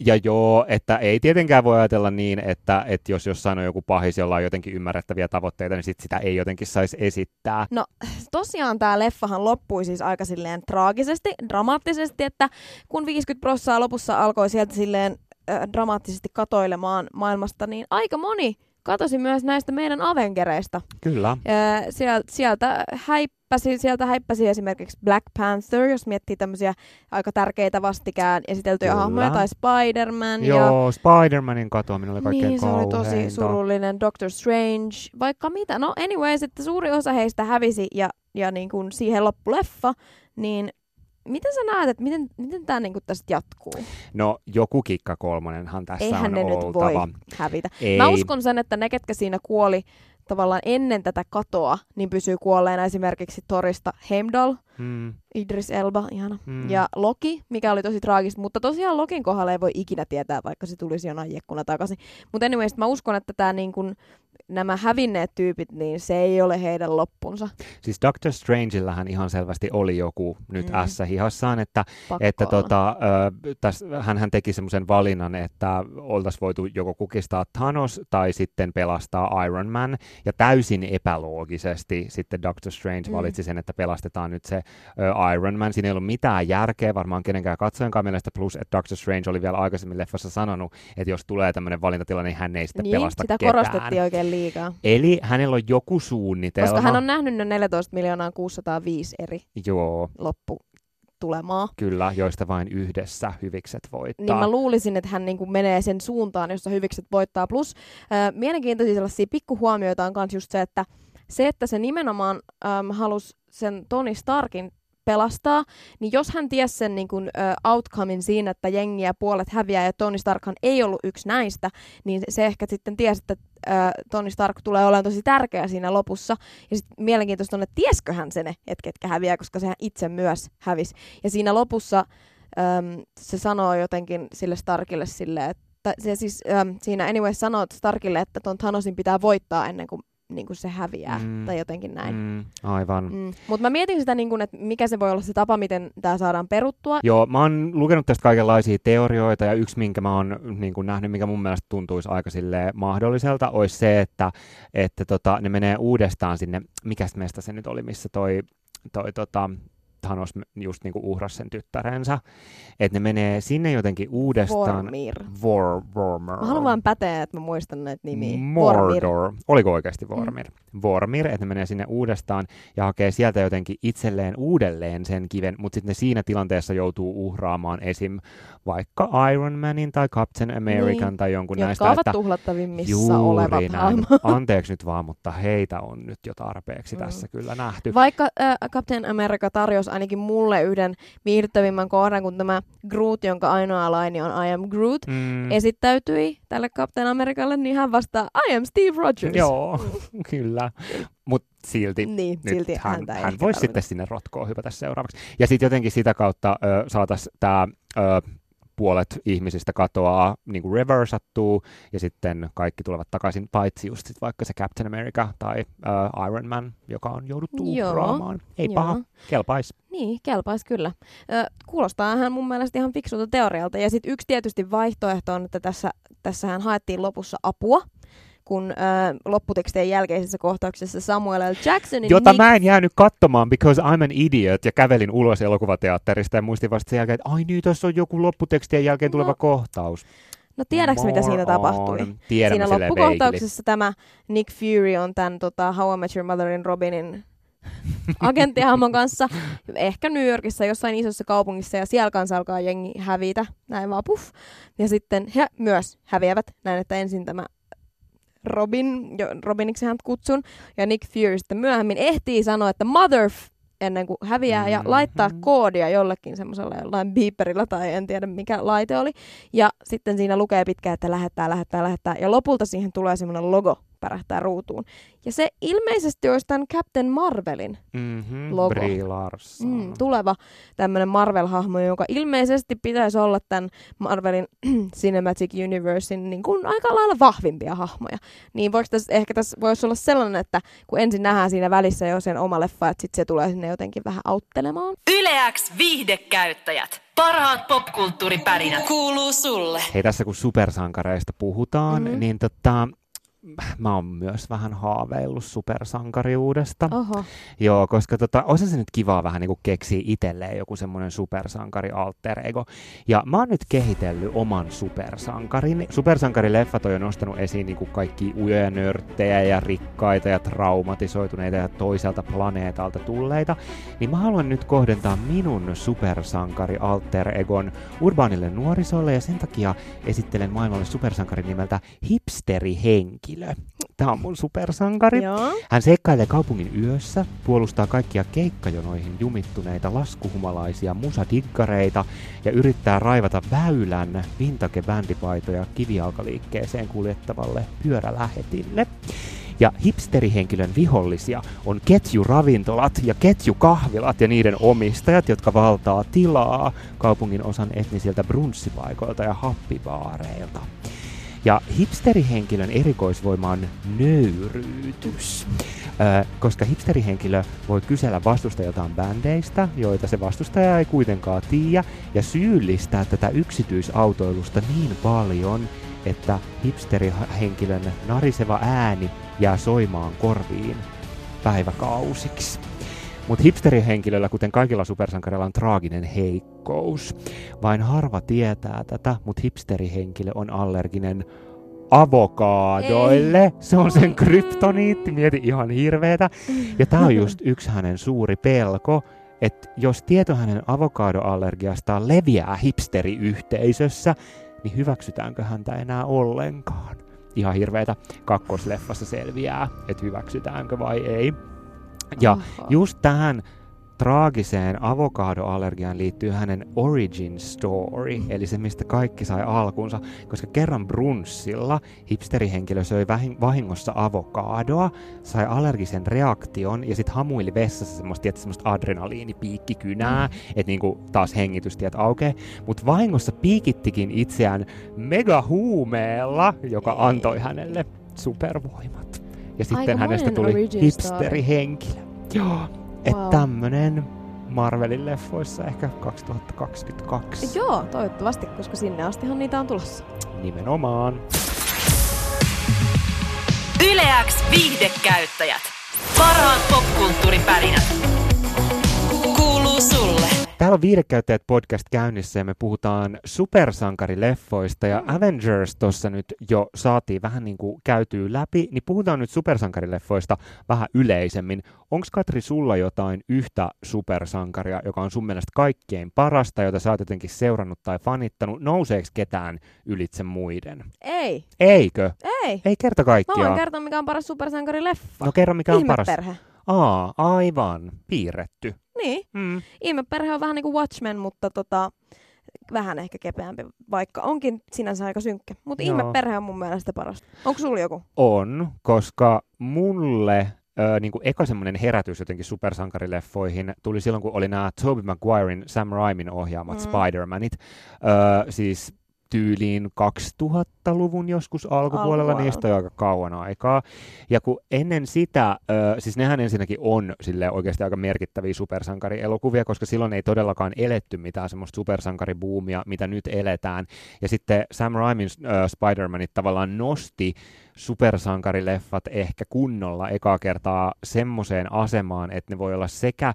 [SPEAKER 3] Ja joo, että ei tietenkään voi ajatella niin, että, että jos jossain on joku pahis, jolla on jotenkin ymmärrettäviä tavoitteita, niin sit sitä ei jotenkin saisi esittää.
[SPEAKER 2] No tosiaan tämä leffahan loppui siis aika silleen traagisesti, dramaattisesti, että kun 50 prossaa lopussa alkoi sieltä silleen äh, dramaattisesti katoilemaan maailmasta, niin aika moni katosi myös näistä meidän Avengereista.
[SPEAKER 3] Kyllä.
[SPEAKER 2] Sieltä, sieltä, häippäsi, sieltä häippäsi esimerkiksi Black Panther, jos miettii tämmöisiä aika tärkeitä vastikään esiteltyjä
[SPEAKER 3] Kyllä.
[SPEAKER 2] hahmoja, tai Spider-Man. ja
[SPEAKER 3] Joo, Spider-Manin katoaminen oli kaikkein
[SPEAKER 2] niin, se oli tosi surullinen. Doctor Strange, vaikka mitä. No anyways, että suuri osa heistä hävisi ja, ja niin kuin siihen loppu leffa, niin miten sä näet, että miten, miten tämä niin tästä jatkuu?
[SPEAKER 3] No joku kikka kolmonenhan tässä
[SPEAKER 2] Eihän
[SPEAKER 3] on
[SPEAKER 2] ne nyt
[SPEAKER 3] oltava.
[SPEAKER 2] voi hävitä.
[SPEAKER 3] Ei.
[SPEAKER 2] Mä uskon sen, että ne, ketkä siinä kuoli tavallaan ennen tätä katoa, niin pysyy kuolleena esimerkiksi Torista Heimdall,
[SPEAKER 3] Hmm.
[SPEAKER 2] Idris Elba, ihana.
[SPEAKER 3] Mm.
[SPEAKER 2] Ja Loki, mikä oli tosi traagista, mutta tosiaan Lokin kohdalla ei voi ikinä tietää, vaikka se tulisi jonain jekkuna takaisin. Mutta anyways, mä uskon, että tää niin kun, nämä hävinneet tyypit, niin se ei ole heidän loppunsa.
[SPEAKER 3] Siis Doctor Strangellähän ihan selvästi oli joku nyt
[SPEAKER 2] Mm.
[SPEAKER 3] ässä hihassaan, että,
[SPEAKER 2] Pakko
[SPEAKER 3] että
[SPEAKER 2] olla.
[SPEAKER 3] tota, täs, hän teki semmoisen valinnan, että oltaisiin voitu joko kukistaa Thanos tai sitten pelastaa Iron Man, ja täysin epäloogisesti sitten Doctor Strange
[SPEAKER 2] Mm.
[SPEAKER 3] valitsi sen, että pelastetaan nyt se ö, Iron Man. Siinä ei ollut mitään järkeä varmaan kenenkään katsojankaan mielestä, plus että Doctor Strange oli vielä aikaisemmin leffassa sanonut, että jos tulee tämmöinen valintatilanne, niin hän ei sitten
[SPEAKER 2] niin,
[SPEAKER 3] pelasta
[SPEAKER 2] sitä
[SPEAKER 3] ketään.
[SPEAKER 2] korostettiin oikein liikaa.
[SPEAKER 3] Eli hänellä on joku suunnitelma.
[SPEAKER 2] Koska hän on nähnyt ne 14 miljoonaa 605 eri
[SPEAKER 3] Joo,
[SPEAKER 2] lopputulemaa.
[SPEAKER 3] kyllä, joista vain yhdessä hyvikset voittaa.
[SPEAKER 2] Niin mä luulisin, että hän niinku menee sen suuntaan, jossa hyvikset voittaa. Plus äh, mielenkiintoisia sellaisia pikkuhuomioita on myös just se, että se, että se nimenomaan ähm, halusi sen Tony Starkin pelastaa, niin jos hän tiesi sen niin kuin, äh, outcomein siinä, että jengiä puolet häviää ja Tony Starkhan ei ollut yksi näistä, niin se ehkä sitten tiesi, että äh, Tony Stark tulee olemaan tosi tärkeä siinä lopussa. Ja sitten mielenkiintoista on, että tieskö hän sen, että ketkä häviää, koska sehän itse myös hävisi. Ja siinä lopussa äm, se sanoo jotenkin sille Starkille sille, että se siis äm, siinä anyway sanoo Starkille, että ton Thanosin pitää voittaa ennen kuin, niin kuin se häviää, mm. Tai jotenkin näin. Mm.
[SPEAKER 3] Aivan. Mm.
[SPEAKER 2] Mutta mä mietin sitä, niin kun, että mikä se voi olla se tapa, miten tämä saadaan peruttua.
[SPEAKER 3] Joo, mä oon lukenut tästä kaikenlaisia teorioita ja yksi, minkä mä oon niin kuin nähnyt, mikä mun mielestä tuntuisi aika silleen mahdolliselta, olisi se, että, että tota, ne menee uudestaan sinne, mikä meistä se nyt oli, missä toi, toi tota, Thanos just niin kuin uhrasi sen tyttärensä, että ne menee sinne jotenkin uudestaan.
[SPEAKER 2] Vormir.
[SPEAKER 3] Vor, Vormir.
[SPEAKER 2] Mä haluan vaan päteä, että mä muistan näitä nimiä. Vormir.
[SPEAKER 3] Mordor. Oliko oikeasti Vormir? Mm. Vormir, että ne menee sinne uudestaan ja hakee sieltä jotenkin itselleen uudelleen sen kiven, mutta sitten ne siinä tilanteessa joutuu uhraamaan esim. vaikka Iron Manin tai Captain American
[SPEAKER 2] Niin,
[SPEAKER 3] tai jonkun
[SPEAKER 2] Jotka
[SPEAKER 3] näistä.
[SPEAKER 2] ovat
[SPEAKER 3] että
[SPEAKER 2] tuhlattavimmissa
[SPEAKER 3] juuri
[SPEAKER 2] olevat
[SPEAKER 3] näin. Anteeksi nyt vaan, mutta heitä on nyt jo tarpeeksi
[SPEAKER 2] Mm.
[SPEAKER 3] tässä kyllä nähty.
[SPEAKER 2] Vaikka äh, Captain America tarjosi ainakin mulle yhden viihdyttävimmän kohdan, kun tämä Groot, jonka ainoa laini on I am Groot,
[SPEAKER 3] Mm.
[SPEAKER 2] esittäytyi tälle Captain Americalle, niin hän vastaa I am Steve Rogers.
[SPEAKER 3] Joo, kyllä. Mutta silti
[SPEAKER 2] Niin,
[SPEAKER 3] nyt
[SPEAKER 2] silti
[SPEAKER 3] hän, hän
[SPEAKER 2] ehkä
[SPEAKER 3] voisi sitten sinne rotkoon hypätä seuraavaksi. Ja sitten jotenkin sitä kautta saataisiin tämä puolet ihmisistä katoaa, niin kuin reversattuu, ja sitten kaikki tulevat takaisin, paitsi just sit vaikka se Captain America tai ö, Iron Man, joka on jouduttu uhraamaan. Ei
[SPEAKER 2] joo.
[SPEAKER 3] paha, kelpais.
[SPEAKER 2] Niin, kelpaisi kyllä. Ö, kuulostaa hän mun mielestä ihan fiksulta teorialta. Ja sitten yksi tietysti vaihtoehto on, että tässä, tässähän haettiin lopussa apua, kun ö, lopputekstien jälkeisessä kohtauksessa Samuel L. Jacksonin
[SPEAKER 3] Jota
[SPEAKER 2] Nick
[SPEAKER 3] mä en jäänyt katsomaan, because I'm an idiot, ja kävelin ulos elokuvateatterista ja muistin vasta sen jälkeen, että ai niin, tuossa on joku lopputekstien jälkeen tuleva
[SPEAKER 2] No,
[SPEAKER 3] kohtaus.
[SPEAKER 2] No tiedätkö, mitä siinä tapahtui?
[SPEAKER 3] Tiedän
[SPEAKER 2] Siinä loppukohtauksessa tämä Nick Fury on tämän tota, How I Met Your Motherin Robinin agenttihahmon kanssa, ehkä New Yorkissa jossain isossa kaupungissa, ja siellä kanssa alkaa jengi hävitä, näin vaan puff. Ja sitten he myös häviävät, näin että ensin tämä Robin, jo, Robiniksi hän kutsun, ja Nick Fury sitten myöhemmin ehtii sanoa, että mother f- ennen kuin häviää ja
[SPEAKER 3] Mhm.
[SPEAKER 2] laittaa koodia jollekin semmoisella jollain beeperillä tai en tiedä mikä laite oli. Ja sitten siinä lukee pitkään, että lähettää, lähettää, lähettää. Ja lopulta siihen tulee semmoinen logo pärähtää ruutuun. Ja se ilmeisesti olisi tämän Captain Marvelin
[SPEAKER 3] Mm-hmm,
[SPEAKER 2] logo.
[SPEAKER 3] Brie Larson.
[SPEAKER 2] mm, tuleva tämmöinen Marvel-hahmo, joka ilmeisesti pitäisi olla tämän Marvelin Cinematic Universein niin kuin aika lailla vahvimpia hahmoja. Niin voiko tässä, ehkä tässä voisi olla sellainen, että kun ensin nähdään siinä välissä jo sen oma leffa, että sitten se tulee sinne jotenkin vähän auttelemaan.
[SPEAKER 4] Yleäks viihdekäyttäjät. Parhaat popkulttuuripärinät kuuluu sulle.
[SPEAKER 3] Hei, tässä kun supersankareista puhutaan,
[SPEAKER 2] Mhm.
[SPEAKER 3] niin tota, mä oon myös vähän haaveillut supersankariudesta.
[SPEAKER 2] Oho.
[SPEAKER 3] Joo, koska tota, olisi se nyt kivaa vähän niin kuin keksiä itselleen joku semmoinen supersankari alter ego. Ja mä oon nyt kehitellyt oman supersankarin. Supersankarileffat on jo nostanut esiin niin kuin kaikki ujoja nörttejä ja rikkaita ja traumatisoituneita ja toiselta planeetalta tulleita. Niin mä haluan nyt kohdentaa minun supersankari alter egon urbaanille nuorisolle ja sen takia esittelen maailmalle supersankarin nimeltä hipsterihenkilö. Tämä on mun supersankari.
[SPEAKER 2] Joo.
[SPEAKER 3] Hän seikkailee kaupungin yössä, puolustaa kaikkia keikkajonoihin jumittuneita laskuhumalaisia musadiggareita ja yrittää raivata väylän vintage-bändipaitoja kivijalkaliikkeeseen kuljettavalle pyörälähetille. Ja hipsterihenkilön vihollisia on ketjuravintolat ja ketjukahvilat ja niiden omistajat, jotka valtaa tilaa kaupungin osan etnisiltä brunssipaikoilta ja happibaareilta. Ja hipsterihenkilön erikoisvoima on nöyryytys, Ö, koska hipsterihenkilö voi kysellä vastustajaltaan bändeistä, joita se vastustaja ei kuitenkaan tiedä, ja syyllistää tätä yksityisautoilusta niin paljon, että hipsterihenkilön nariseva ääni jää soimaan korviin päiväkausiksi. Mutta hipsterihenkilöllä, kuten kaikilla supersankareilla, on traaginen heikkous. Vain harva tietää tätä, mutta hipsterihenkilö on allerginen avokaadoille. Se on sen kryptoniitti, mieti ihan hirveetä. Ja tämä on just yksi hänen suuri pelko, että jos tieto hänen avokadoallergiastaan leviää hipsteriyhteisössä, niin hyväksytäänkö häntä enää ollenkaan? Ihan hirveetä kakkosleffassa selviää, että hyväksytäänkö vai ei. Ja
[SPEAKER 2] Oho.
[SPEAKER 3] just tähän traagiseen avokadoallergiaan liittyy hänen origin story, eli se mistä kaikki sai alkunsa, koska kerran brunssilla hipsterihenkilö söi vähin- vahingossa avokadoa, sai allergisen reaktion ja sitten hamuili vessassa semmoista, tietysti, semmoista adrenaliinipiikkikynää, mm. että niinku taas hengitystiet aukeaa, mutta vahingossa piikittikin itseään megahuumeella, joka antoi hänelle supervoimat. Ja sitten hänestä tuli hipsterihenkilö. Joo, että
[SPEAKER 2] Wow.
[SPEAKER 3] tämmönen Marvelin leffoissa ehkä 2022.
[SPEAKER 2] Joo, toivottavasti, koska sinne astihan niitä on tulossa.
[SPEAKER 3] Nimenomaan.
[SPEAKER 4] Yleäks viihdekäyttäjät. Parhaat popkulttuuripärinät. Kuuluu sulle.
[SPEAKER 3] Täällä on Viidekäyttäjät podcast käynnissä ja me puhutaan supersankarileffoista ja Avengers tuossa nyt jo saatiin vähän niin kuin käytyy läpi, niin puhutaan nyt supersankarileffoista vähän yleisemmin. Onko Katri sulla jotain yhtä supersankaria, joka on sun mielestä kaikkein parasta, jota sä oot jotenkin seurannut tai fanittanut? Nouseeko ketään ylitse muiden?
[SPEAKER 2] Ei,
[SPEAKER 3] Eikö?
[SPEAKER 2] ei.
[SPEAKER 3] Ei kerta
[SPEAKER 2] Mä voin
[SPEAKER 3] kaikkiaan.
[SPEAKER 2] kertoa, mikä on paras supersankarileffa.
[SPEAKER 3] No kerro mikä on paras. Aa, aivan. Piirretty.
[SPEAKER 2] Niin.
[SPEAKER 3] Mm.
[SPEAKER 2] Ihmeperhe on vähän niin kuin Watchmen, mutta tota, vähän ehkä kepeämpi, vaikka onkin sinänsä aika synkkä. Mutta ihmeperhe on mun mielestä parasta. Onko sulla joku?
[SPEAKER 3] On, koska mulle ö, niin kuin eka semmoinen herätys jotenkin supersankarileffoihin tuli silloin, kun oli nämä Tobey Maguirein, Sam Raimin ohjaamat
[SPEAKER 2] Mm.
[SPEAKER 3] mm. Spider-Manit. Ö, siis tyyliin 2000-luvun joskus alkupuolella, niistä on aika kauan aikaa. Ja kun ennen sitä, ö, siis nehän ensinnäkin on sille oikeasti aika merkittäviä supersankarielokuvia, koska silloin ei todellakaan eletty mitään semmoista supersankaribuumia, mitä nyt eletään. Ja sitten Sam Raimin ö, Spider-Manit tavallaan nosti supersankarileffat ehkä kunnolla ekaa kertaa semmoiseen asemaan, että ne voi olla sekä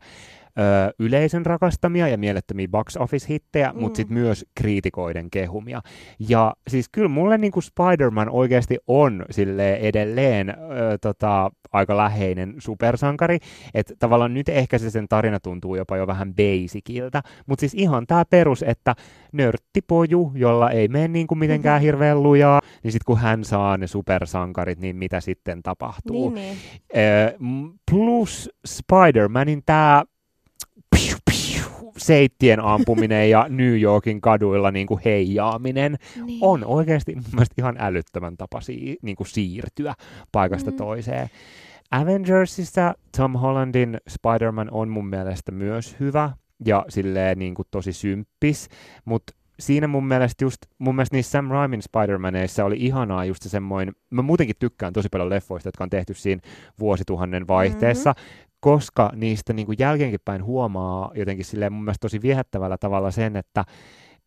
[SPEAKER 3] ö, yleisön rakastamia ja mielettömiä box office-hittejä, mm.
[SPEAKER 2] Mm.
[SPEAKER 3] mutta sitten myös kriitikoiden kehumia. Ja siis kyllä mulle niinku Spider-Man oikeasti on sille edelleen ö, tota, aika läheinen supersankari, että tavallaan nyt ehkä se sen tarina tuntuu jopa jo vähän basiciltä, mutta siis ihan tämä perus, että nörttipoju, jolla ei mene niinku mitenkään
[SPEAKER 2] Mhm.
[SPEAKER 3] hirveän lujaa, niin sitten kun hän saa ne supersankarit, niin mitä sitten tapahtuu.
[SPEAKER 2] Niin, niin.
[SPEAKER 3] Ö, plus Spider-Manin tämä seittien ampuminen ja New Yorkin kaduilla niin kuin heijaaminen
[SPEAKER 2] niin.
[SPEAKER 3] on oikeasti mun mielestä ihan älyttömän tapa si- niin kuin siirtyä paikasta
[SPEAKER 2] Mm.
[SPEAKER 3] toiseen. Avengersissa Tom Hollandin Spider-Man on mun mielestä myös hyvä ja silleen niin kuin tosi symppis, mutta siinä mun mielestä just, mun mielestä niissä Sam Raimin Spider-Maneissa oli ihanaa just se semmoinen, mä muutenkin tykkään tosi paljon leffoista, jotka on tehty siinä vuosituhannen vaihteessa, mm-hmm. Koska niistä niin kuin jälkeenkin päin huomaa jotenkin silleen mun mielestä tosi viehättävällä tavalla sen, että,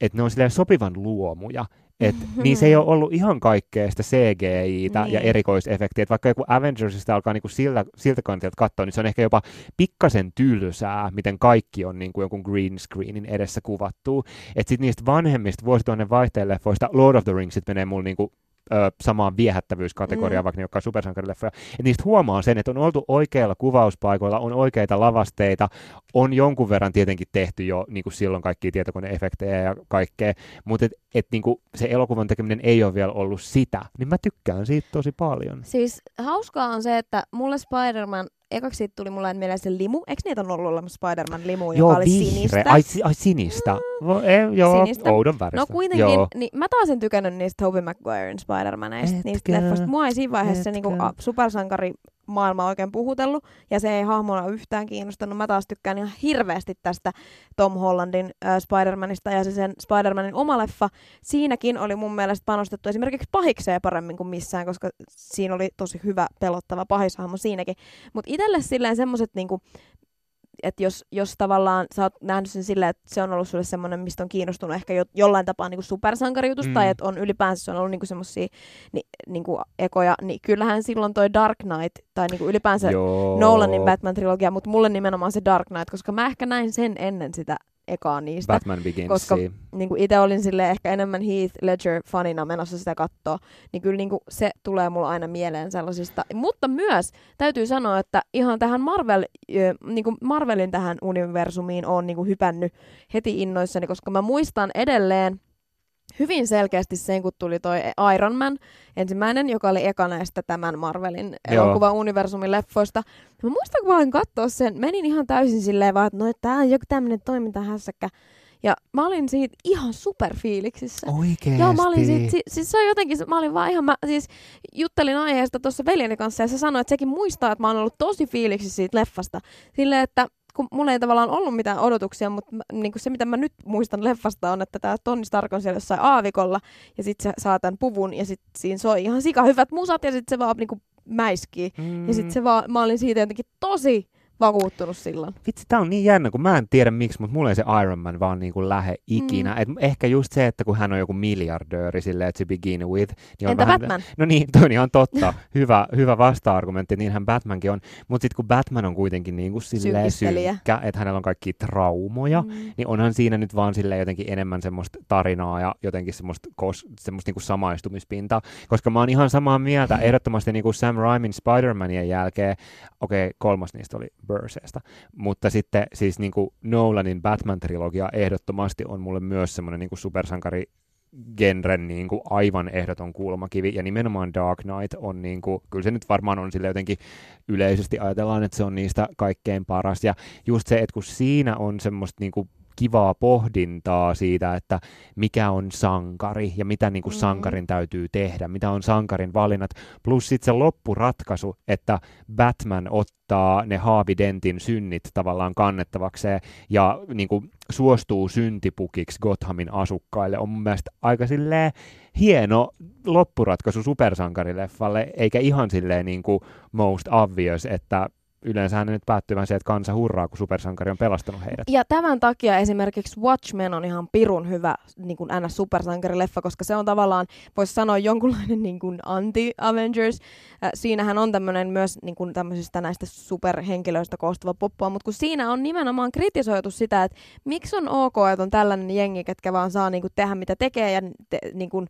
[SPEAKER 3] että ne on silleen sopivan luomuja, et
[SPEAKER 2] Mhm.
[SPEAKER 3] niissä ei ole ollut ihan kaikkea sitä CGI-tä
[SPEAKER 2] Niin.
[SPEAKER 3] ja erikoisefektiä. Et vaikka joku Avengersista alkaa niinku siltä, siltä kantilta katsoa, niin se on ehkä jopa pikkasen tylsää, miten kaikki on niinku jonkun green screenin edessä kuvattu. Et sit niistä vanhemmista vuosituhannen vaihteen leffoista Lord of the Ringsit menee mulla niinku ö, samaan viehättävyyskategoriaan,
[SPEAKER 2] Mm.
[SPEAKER 3] vaikka ne jotka supersankarileffoja. Et niistä huomaa sen, että on oltu oikeilla kuvauspaikoilla, on oikeita lavasteita, on jonkun verran tietenkin tehty jo niin kuin silloin kaikkia tietokoneefektejä ja kaikkea, mutta et, et, niin kuin se elokuvan tekeminen ei ole vielä ollut sitä, niin mä tykkään siitä tosi paljon.
[SPEAKER 2] Siis hauskaa on se, että mulle Spider-Man, ekaksi siitä tuli mulle mieleen se limu. Eikö niitä on ollut olemassa Spider-Man-limu, joka oli sinistä?
[SPEAKER 3] Ai, si- ai sinistä. Mm, e, joo,
[SPEAKER 2] Sinistä.
[SPEAKER 3] oudon väristä.
[SPEAKER 2] No kuitenkin,
[SPEAKER 3] Joo.
[SPEAKER 2] niin mä taas en tykännyt niistä Tobey Maguiren Spider-Maneista, niistä leffoista. Mua ei siinä vaiheessa niinku,
[SPEAKER 3] Etkö?
[SPEAKER 2] a, supersankari maailma oikein puhutellut, ja se ei hahmona yhtään kiinnostanut. Mä taas tykkään ihan hirveästi tästä Tom Hollandin äh, Spider-Manista, ja se sen Spider-Manin oma leffa, siinäkin oli mun mielestä panostettu esimerkiksi pahikseen paremmin kuin missään, koska siinä oli tosi hyvä pelottava pahishahmo siinäkin. Mutta itselle silleen semmoset niinku, että jos, jos tavallaan sä oot nähnyt sen silleen, että se on ollut sulle semmoinen, mistä on kiinnostunut ehkä jo, jollain tapaa niin supersankarijutusta, mm. Tai että on ylipäänsä se on ollut niinku semmoisia ni, niinku ekoja, niin kyllähän silloin toi Dark Knight, tai niinku ylipäänsä
[SPEAKER 3] Joo.
[SPEAKER 2] Nolanin Batman-trilogia, mutta mulle nimenomaan se Dark Knight, koska mä ehkä näin sen ennen sitä ekaa niistä.
[SPEAKER 3] Batman Begins.
[SPEAKER 2] koska- niin kuin itse olin sille ehkä enemmän Heath Ledger-fanina menossa sitä katsoa, niin kyllä niin kuin se tulee mulla aina mieleen sellaisista. Mutta myös täytyy sanoa, että ihan tähän Marvel, niin kuin Marvelin tähän universumiin on niin kuin hypännyt heti innoissani, koska mä muistan edelleen hyvin selkeästi sen, kun tuli toi Iron Man ensimmäinen, joka oli eka näistä tämän Marvelin elokuva-universumin leffoista. Mä muistan, kun mä olin katsoa sen, menin ihan täysin silleen vaan, että no, tää on joku tämmönen toimintahässäkkä. Ja mä olin siitä ihan superfiiliksissä.
[SPEAKER 3] Oikeesti.
[SPEAKER 2] Joo, mä olin siitä, si- siis se on jotenkin, mä olin vaan ihan, mä siis juttelin aiheesta tuossa veljeni kanssa ja se sanoi, että sekin muistaa, että mä oon ollut tosi fiiliksissä siitä leffasta. Silleen, että kun mulla ei tavallaan ollut mitään odotuksia, mutta mä, niin kuin se, mitä mä nyt muistan leffasta on, että tämä Tony Stark on siellä jossain aavikolla ja sitten se saa tämän puvun ja sitten siinä soi ihan sika hyvät musat ja sitten se vaan niin kuin mäiskii.
[SPEAKER 3] Mm.
[SPEAKER 2] Ja sitten se vaan, mä olin siitä jotenkin tosi vakuuttunut silloin.
[SPEAKER 3] Vitsi, tää on niin jännä, kun mä en tiedä miksi, mutta mulla ei se Iron Man vaan niin kuin lähe ikinä.
[SPEAKER 2] Mm.
[SPEAKER 3] Et ehkä just se, että kun hän on joku miljardööri silleen, että to begin with. Niin on
[SPEAKER 2] Entä
[SPEAKER 3] vähän,
[SPEAKER 2] Batman?
[SPEAKER 3] No niin, toi on ihan totta. hyvä, hyvä vasta-argumentti, niinhän Batmankin on. Mutta sitten kun Batman on kuitenkin niin kuin silleen synkkä, että hänellä on kaikki traumoja,
[SPEAKER 2] Mm.
[SPEAKER 3] niin onhan siinä nyt vaan silleen jotenkin enemmän semmoista tarinaa ja jotenkin semmoista, kos, semmoista niinku samaistumispintaa. Koska mä oon ihan samaa mieltä, ehdottomasti niinku Sam Raimin Spider-Manien jälkeen, okei, okay, kolmas niistä oli Burseesta, mutta sitten siis niinku Nolanin Batman-trilogia ehdottomasti on mulle myös semmoinen niinku supersankari genren niin kuin aivan ehdoton kulmakivi, ja nimenomaan Dark Knight on, niin kuin, kyllä se nyt varmaan on sille jotenkin yleisesti ajatellaan, että se on niistä kaikkein paras, ja just se, että kun siinä on semmoista niin kuin kivaa pohdintaa siitä, että mikä on sankari ja mitä niin kuin mm. sankarin täytyy tehdä, mitä on sankarin valinnat, plus sitten se loppuratkaisu, että Batman ottaa ne Harvey Dentin synnit tavallaan kannettavakseen ja niin kuin suostuu syntipukiksi Gothamin asukkaille, on mun mielestä aika silleen hieno loppuratkaisu supersankarileffalle, eikä ihan silleen niin kuin most obvious, että yleensä ne nyt päättyy se, että kansa hurraa, kun supersankari on pelastanut heidät.
[SPEAKER 2] Ja tämän takia esimerkiksi Watchmen on ihan pirun hyvä niin kuin NS-supersankarileffa, koska se on tavallaan, voisi sanoa, jonkunlainen niin kuin anti-Avengers. Äh, siinähän on tämmöinen myös niin kuin tämmöisistä näistä superhenkilöistä koostuva poppua, mutta kun siinä on nimenomaan kritisoitu sitä, että miksi on ok, että on tällainen jengi, ketkä vaan saa niin kuin tehdä mitä tekee ja te, niin kuin,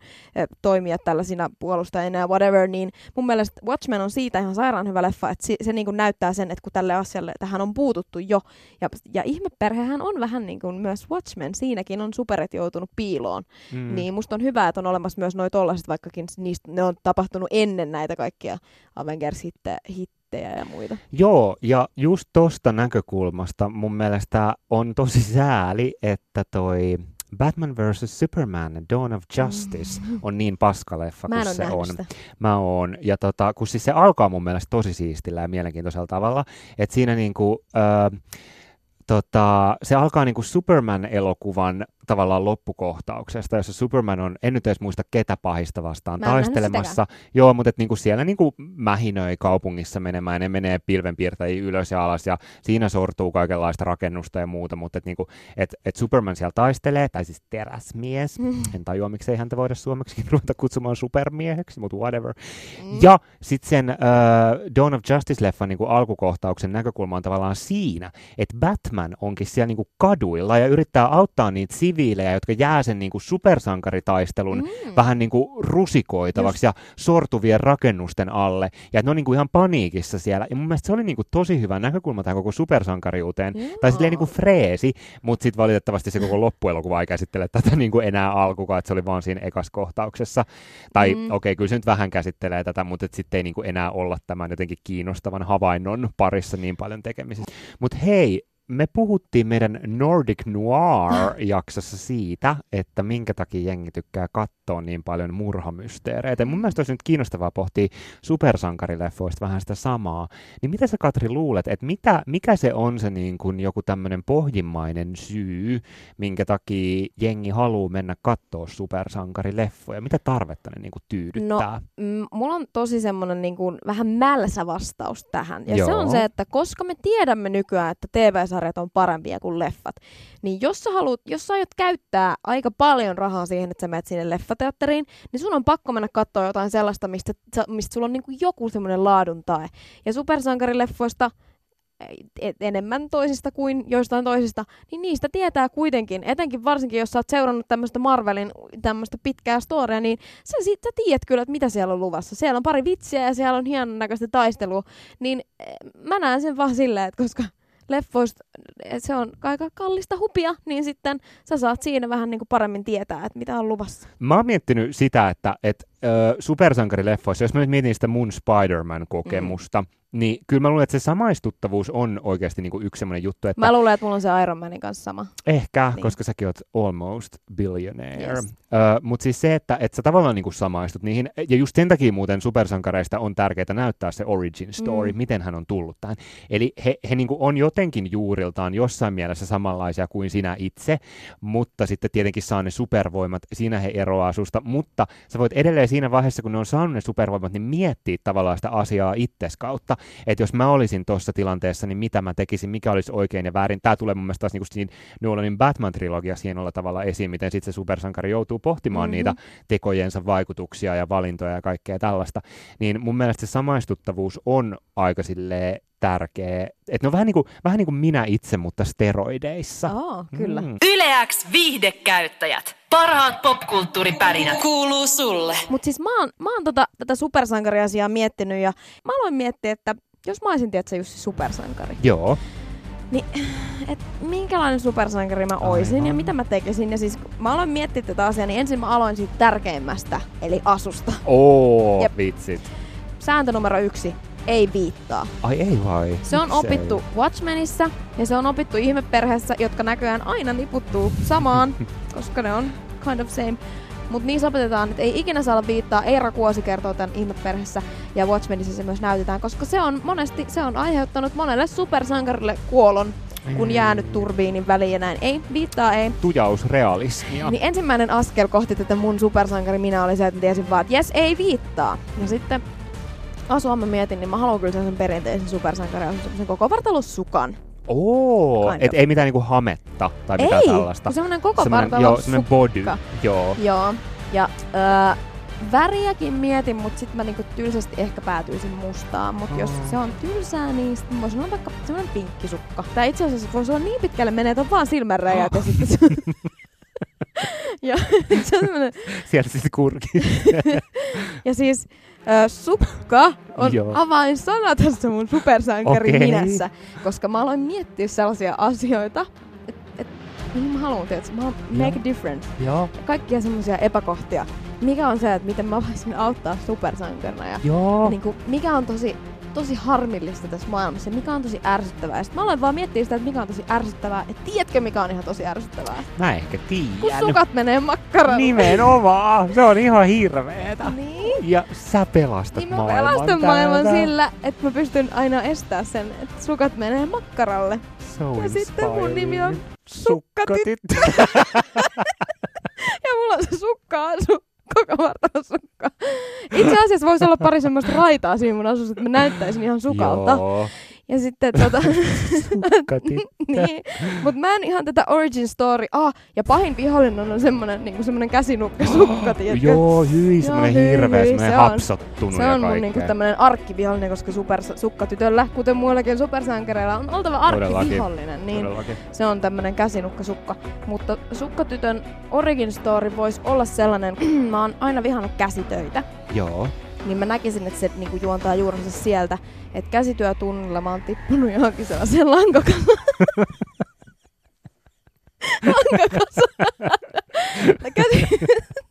[SPEAKER 2] toimia tällaisina puolustajina ja whatever, niin mun mielestä Watchmen on siitä ihan sairaan hyvä leffa, että se, se niin kuin näyttää sen, että kun tälle asialle tähän on puututtu jo. Ja, ja ihmeperhehän on vähän niin kuin myös Watchmen. Siinäkin on superet joutunut piiloon. Mm. Niin musta on hyvä, että on olemassa myös noita tollaset, vaikkakin niistä, ne on tapahtunut ennen näitä kaikkia Avengers-hittejä ja muita.
[SPEAKER 3] Joo, ja just tosta näkökulmasta mun mielestä on tosi sääli, että toi Batman vs. Superman, Dawn of Justice mm. on niin paskaleffa kuin se on. Sitä. Mä oon. Ja tota, kun siis se alkaa mun mielestä tosi siistillä ja mielenkiintoisella tavalla, että siinä niinku, äh, tota, se alkaa niinku Superman-elokuvan tavallaan loppukohtauksesta, jossa Superman on, en nyt edes muista ketä pahista vastaan
[SPEAKER 2] Mä
[SPEAKER 3] taistelemassa. Joo, mutta et niinku siellä niinku mähinöi kaupungissa menemään, ne menee pilvenpiirtäjiä ylös ja alas, ja siinä sortuu kaikenlaista rakennusta ja muuta, mutta et niinku, et, et Superman siellä taistelee, tai siis teräsmies, mm. en tajua, miksei häntä voida suomeksi ruveta kutsumaan supermieheksi, mutta whatever. Mm. Ja sitten sen uh, Dawn of Justice-leffan niinku alkukohtauksen näkökulma on tavallaan siinä, että Batman onkin siellä niinku kaduilla ja yrittää auttaa niitä siviilejä, jotka jää sen niin kuin supersankaritaistelun mm. vähän niin kuin rusikoitavaksi Just. ja sortuvien rakennusten alle. Ja ne on niin kuin ihan paniikissa siellä. Ja mun mielestä se oli niin kuin tosi hyvä näkökulma tähän koko supersankariuteen. Mm. Tai silleen niin kuin freesi, mutta sitten valitettavasti se koko loppuelokuva ei käsittele tätä niin kuin enää alkukaan, että se oli vaan siinä ekas kohtauksessa. Tai mm. okei, okay, kyllä se nyt vähän käsittelee tätä, mutta sitten ei niin kuin enää olla tämän jotenkin kiinnostavan havainnon parissa niin paljon tekemisissä. Mutta hei, me puhuttiin meidän Nordic Noir-jaksossa siitä, että minkä takia jengi tykkää katsoa niin paljon murhamysteereitä. mun mielestä olisi nyt kiinnostavaa pohtia supersankarileffoista vähän sitä samaa. Niin mitä sä Katri luulet, että mitä, mikä se on se niin kuin joku tämmöinen pohjimmainen syy, minkä takia jengi haluaa mennä katsoa supersankarileffoja? Mitä tarvetta ne niin kuin tyydyttää?
[SPEAKER 2] No, m- mulla on tosi semmoinen niin kuin vähän mälsä vastaus tähän. Ja Joo. se on se, että koska me tiedämme nykyään, että tv sarjat on parempia kuin leffat. Niin jos sä, haluat, jos sä aiot käyttää aika paljon rahaa siihen, että sä menet sinne leffateatteriin, niin sun on pakko mennä katsoa jotain sellaista, mistä, mistä sulla on niin kuin joku semmoinen laadun tae. Ja supersankarileffoista enemmän toisista kuin joistain toisista, niin niistä tietää kuitenkin, etenkin varsinkin jos sä oot seurannut tämmöistä Marvelin tämmöistä pitkää storia, niin sä, sä tiedät kyllä, että mitä siellä on luvassa. Siellä on pari vitsiä ja siellä on hienon näköistä taistelua, niin eh, mä näen sen vaan silleen, että koska leffoista se on aika kallista hupia, niin sitten sä saat siinä vähän niin kuin paremmin tietää, että mitä on luvassa.
[SPEAKER 3] Mä oon miettinyt sitä, että, että supersankarileffoissa, jos mä nyt mietin sitä mun Spider-Man-kokemusta, mm niin kyllä mä luulen, että se samaistuttavuus on oikeasti niin kuin yksi semmoinen juttu. Että...
[SPEAKER 2] Mä luulen, että mulla on se Iron Manin kanssa sama.
[SPEAKER 3] Ehkä, niin. koska säkin oot almost billionaire. Yes. Mutta siis se, että, että sä tavallaan niin kuin samaistut niihin, ja just sen takia muuten supersankareista on tärkeää näyttää se origin story, mm. miten hän on tullut tähän. Eli he, he niin kuin on jotenkin juuriltaan jossain mielessä samanlaisia kuin sinä itse, mutta sitten tietenkin saa ne supervoimat, siinä he eroaa susta, mutta sä voit edelleen siinä vaiheessa, kun ne on saanut ne supervoimat, niin miettiä tavallaan sitä asiaa itses kautta että jos mä olisin tuossa tilanteessa, niin mitä mä tekisin, mikä olisi oikein ja väärin. Tämä tulee mun mielestä taas niin kuin siinä Nolanin Batman-trilogiassa hienolla tavalla esiin, miten sitten se supersankari joutuu pohtimaan mm-hmm. niitä tekojensa vaikutuksia ja valintoja ja kaikkea tällaista. Niin mun mielestä se samaistuttavuus on aika silleen tärkeä. Että ne on vähän niin, kuin, vähän niin kuin minä itse, mutta steroideissa.
[SPEAKER 2] Oh, kyllä. Mm.
[SPEAKER 4] Yleäks viihdekäyttäjät. Parhaat popkulttuuripärinät kuuluu sulle.
[SPEAKER 2] Mutta siis mä oon, mä oon tota, tätä supersankariasiaa miettinyt ja mä aloin miettiä, että jos mä olisin, tiedätkö, Jussi supersankari.
[SPEAKER 3] Joo.
[SPEAKER 2] Niin, et minkälainen supersankari mä oisin
[SPEAKER 3] Aivan.
[SPEAKER 2] ja mitä mä tekisin. Ja siis kun mä aloin miettiä tätä asiaa, niin ensin mä aloin siitä tärkeimmästä, eli asusta.
[SPEAKER 3] Oo,
[SPEAKER 2] Jep.
[SPEAKER 3] vitsit.
[SPEAKER 2] Sääntö numero yksi, ei viittaa.
[SPEAKER 3] Ai ei vai?
[SPEAKER 2] Se on
[SPEAKER 3] Miksei?
[SPEAKER 2] opittu Watchmenissa ja se on opittu ihmeperheessä, jotka näköjään aina niputtuu samaan, koska ne on kind of same. Mutta niissä opetetaan, että ei ikinä saa olla viittaa. Eira Kuosi kertoo tämän ihmeperheessä ja Watchmenissa se myös näytetään, koska se on monesti se on aiheuttanut monelle supersankarille kuolon, kun jäänyt turbiinin väliin ja näin. Ei, viittaa ei.
[SPEAKER 3] Tujausrealismia.
[SPEAKER 2] Niin ensimmäinen askel kohti tätä mun supersankari minä oli se, että tiesin vaan, että jes, ei viittaa. Ja sitten asua mä mietin, niin mä haluan kyllä sellaisen perinteisen supersankarin, semmoisen koko vartalossukan.
[SPEAKER 3] Oo, et ei mitään niinku hametta tai mitään
[SPEAKER 2] ei,
[SPEAKER 3] tällaista.
[SPEAKER 2] kun semmoinen koko
[SPEAKER 3] Semmonen-. Joo, semmoinen body. Joo.
[SPEAKER 2] Joo. Ja öö, väriäkin mietin, mutta sitten mä niinku tylsästi ehkä päätyisin mustaan. Mutta jos
[SPEAKER 3] Oh.
[SPEAKER 2] se on tylsää, niin sit mä voisin olla vaikka semmoinen pinkkisukka. Tai itse asiassa voisi olla niin pitkälle menee, että on vaan silmänräjät ja sitten se... ja se on semmoinen
[SPEAKER 3] Sieltä sitten kurki.
[SPEAKER 2] Ja siis sukka on
[SPEAKER 3] Joo.
[SPEAKER 2] avainsana tässä mun supersankarin
[SPEAKER 3] Okei.
[SPEAKER 2] minässä. Koska mä aloin miettiä sellaisia asioita, että et, mihin mä haluan, että mä make a difference.
[SPEAKER 3] Joo.
[SPEAKER 2] Kaikkia semmoisia epäkohtia. Mikä on se, että miten mä voisin auttaa supersankarina ja,
[SPEAKER 3] Joo.
[SPEAKER 2] ja niin kuin, mikä on tosi, tosi harmillista tässä maailmassa mikä on tosi ärsyttävää. Ja sit mä aloin vaan miettiä sitä, että mikä on tosi ärsyttävää. Ja tiedätkö, mikä on ihan tosi ärsyttävää?
[SPEAKER 3] Mä ehkä
[SPEAKER 2] Kun
[SPEAKER 3] tiedän.
[SPEAKER 2] sukat menee makkaralle.
[SPEAKER 3] Nimenomaan. Se on ihan hirveetä.
[SPEAKER 2] Niin.
[SPEAKER 3] Ja sä pelastat
[SPEAKER 2] Niin mä
[SPEAKER 3] maailman
[SPEAKER 2] pelastan maailman
[SPEAKER 3] täältä.
[SPEAKER 2] sillä, että mä pystyn aina estää sen, että sukat menee makkaralle.
[SPEAKER 3] So
[SPEAKER 2] Ja sitten mun nimi on
[SPEAKER 3] Sukkatyttö.
[SPEAKER 2] Ja mulla on se sukka koko vartalo sukka. Itse asiassa voisi olla pari semmoista raitaa siinä mun asussa, että mä näyttäisin ihan sukalta.
[SPEAKER 3] Joo.
[SPEAKER 2] Ja sitten tota... Niin. Mut mä en ihan tätä origin story... Ah, ja pahin vihollinen on semmonen, niinku semmonen käsinukka sukka, tiedätkö?
[SPEAKER 3] Joo, hyi, semmonen hirveä, semmonen
[SPEAKER 2] se on-
[SPEAKER 3] hapsottunut
[SPEAKER 2] Se on mun niinku tämmönen arkkivihollinen, koska super sukkatytöllä, kuten muillakin supersankareilla, on oltava arkkivihollinen. Niin
[SPEAKER 3] Todellakin.
[SPEAKER 2] se on tämmönen käsinukkasukka. Mutta sukkatytön origin story voisi olla sellainen, mä oon aina vihannut käsitöitä.
[SPEAKER 3] Joo.
[SPEAKER 2] Niin mä näkisin, että se niinku juontaa juurensa sieltä, että käsityötunnilla mä oon tippunut johonkin sellaiseen lankakasaan. Käsi...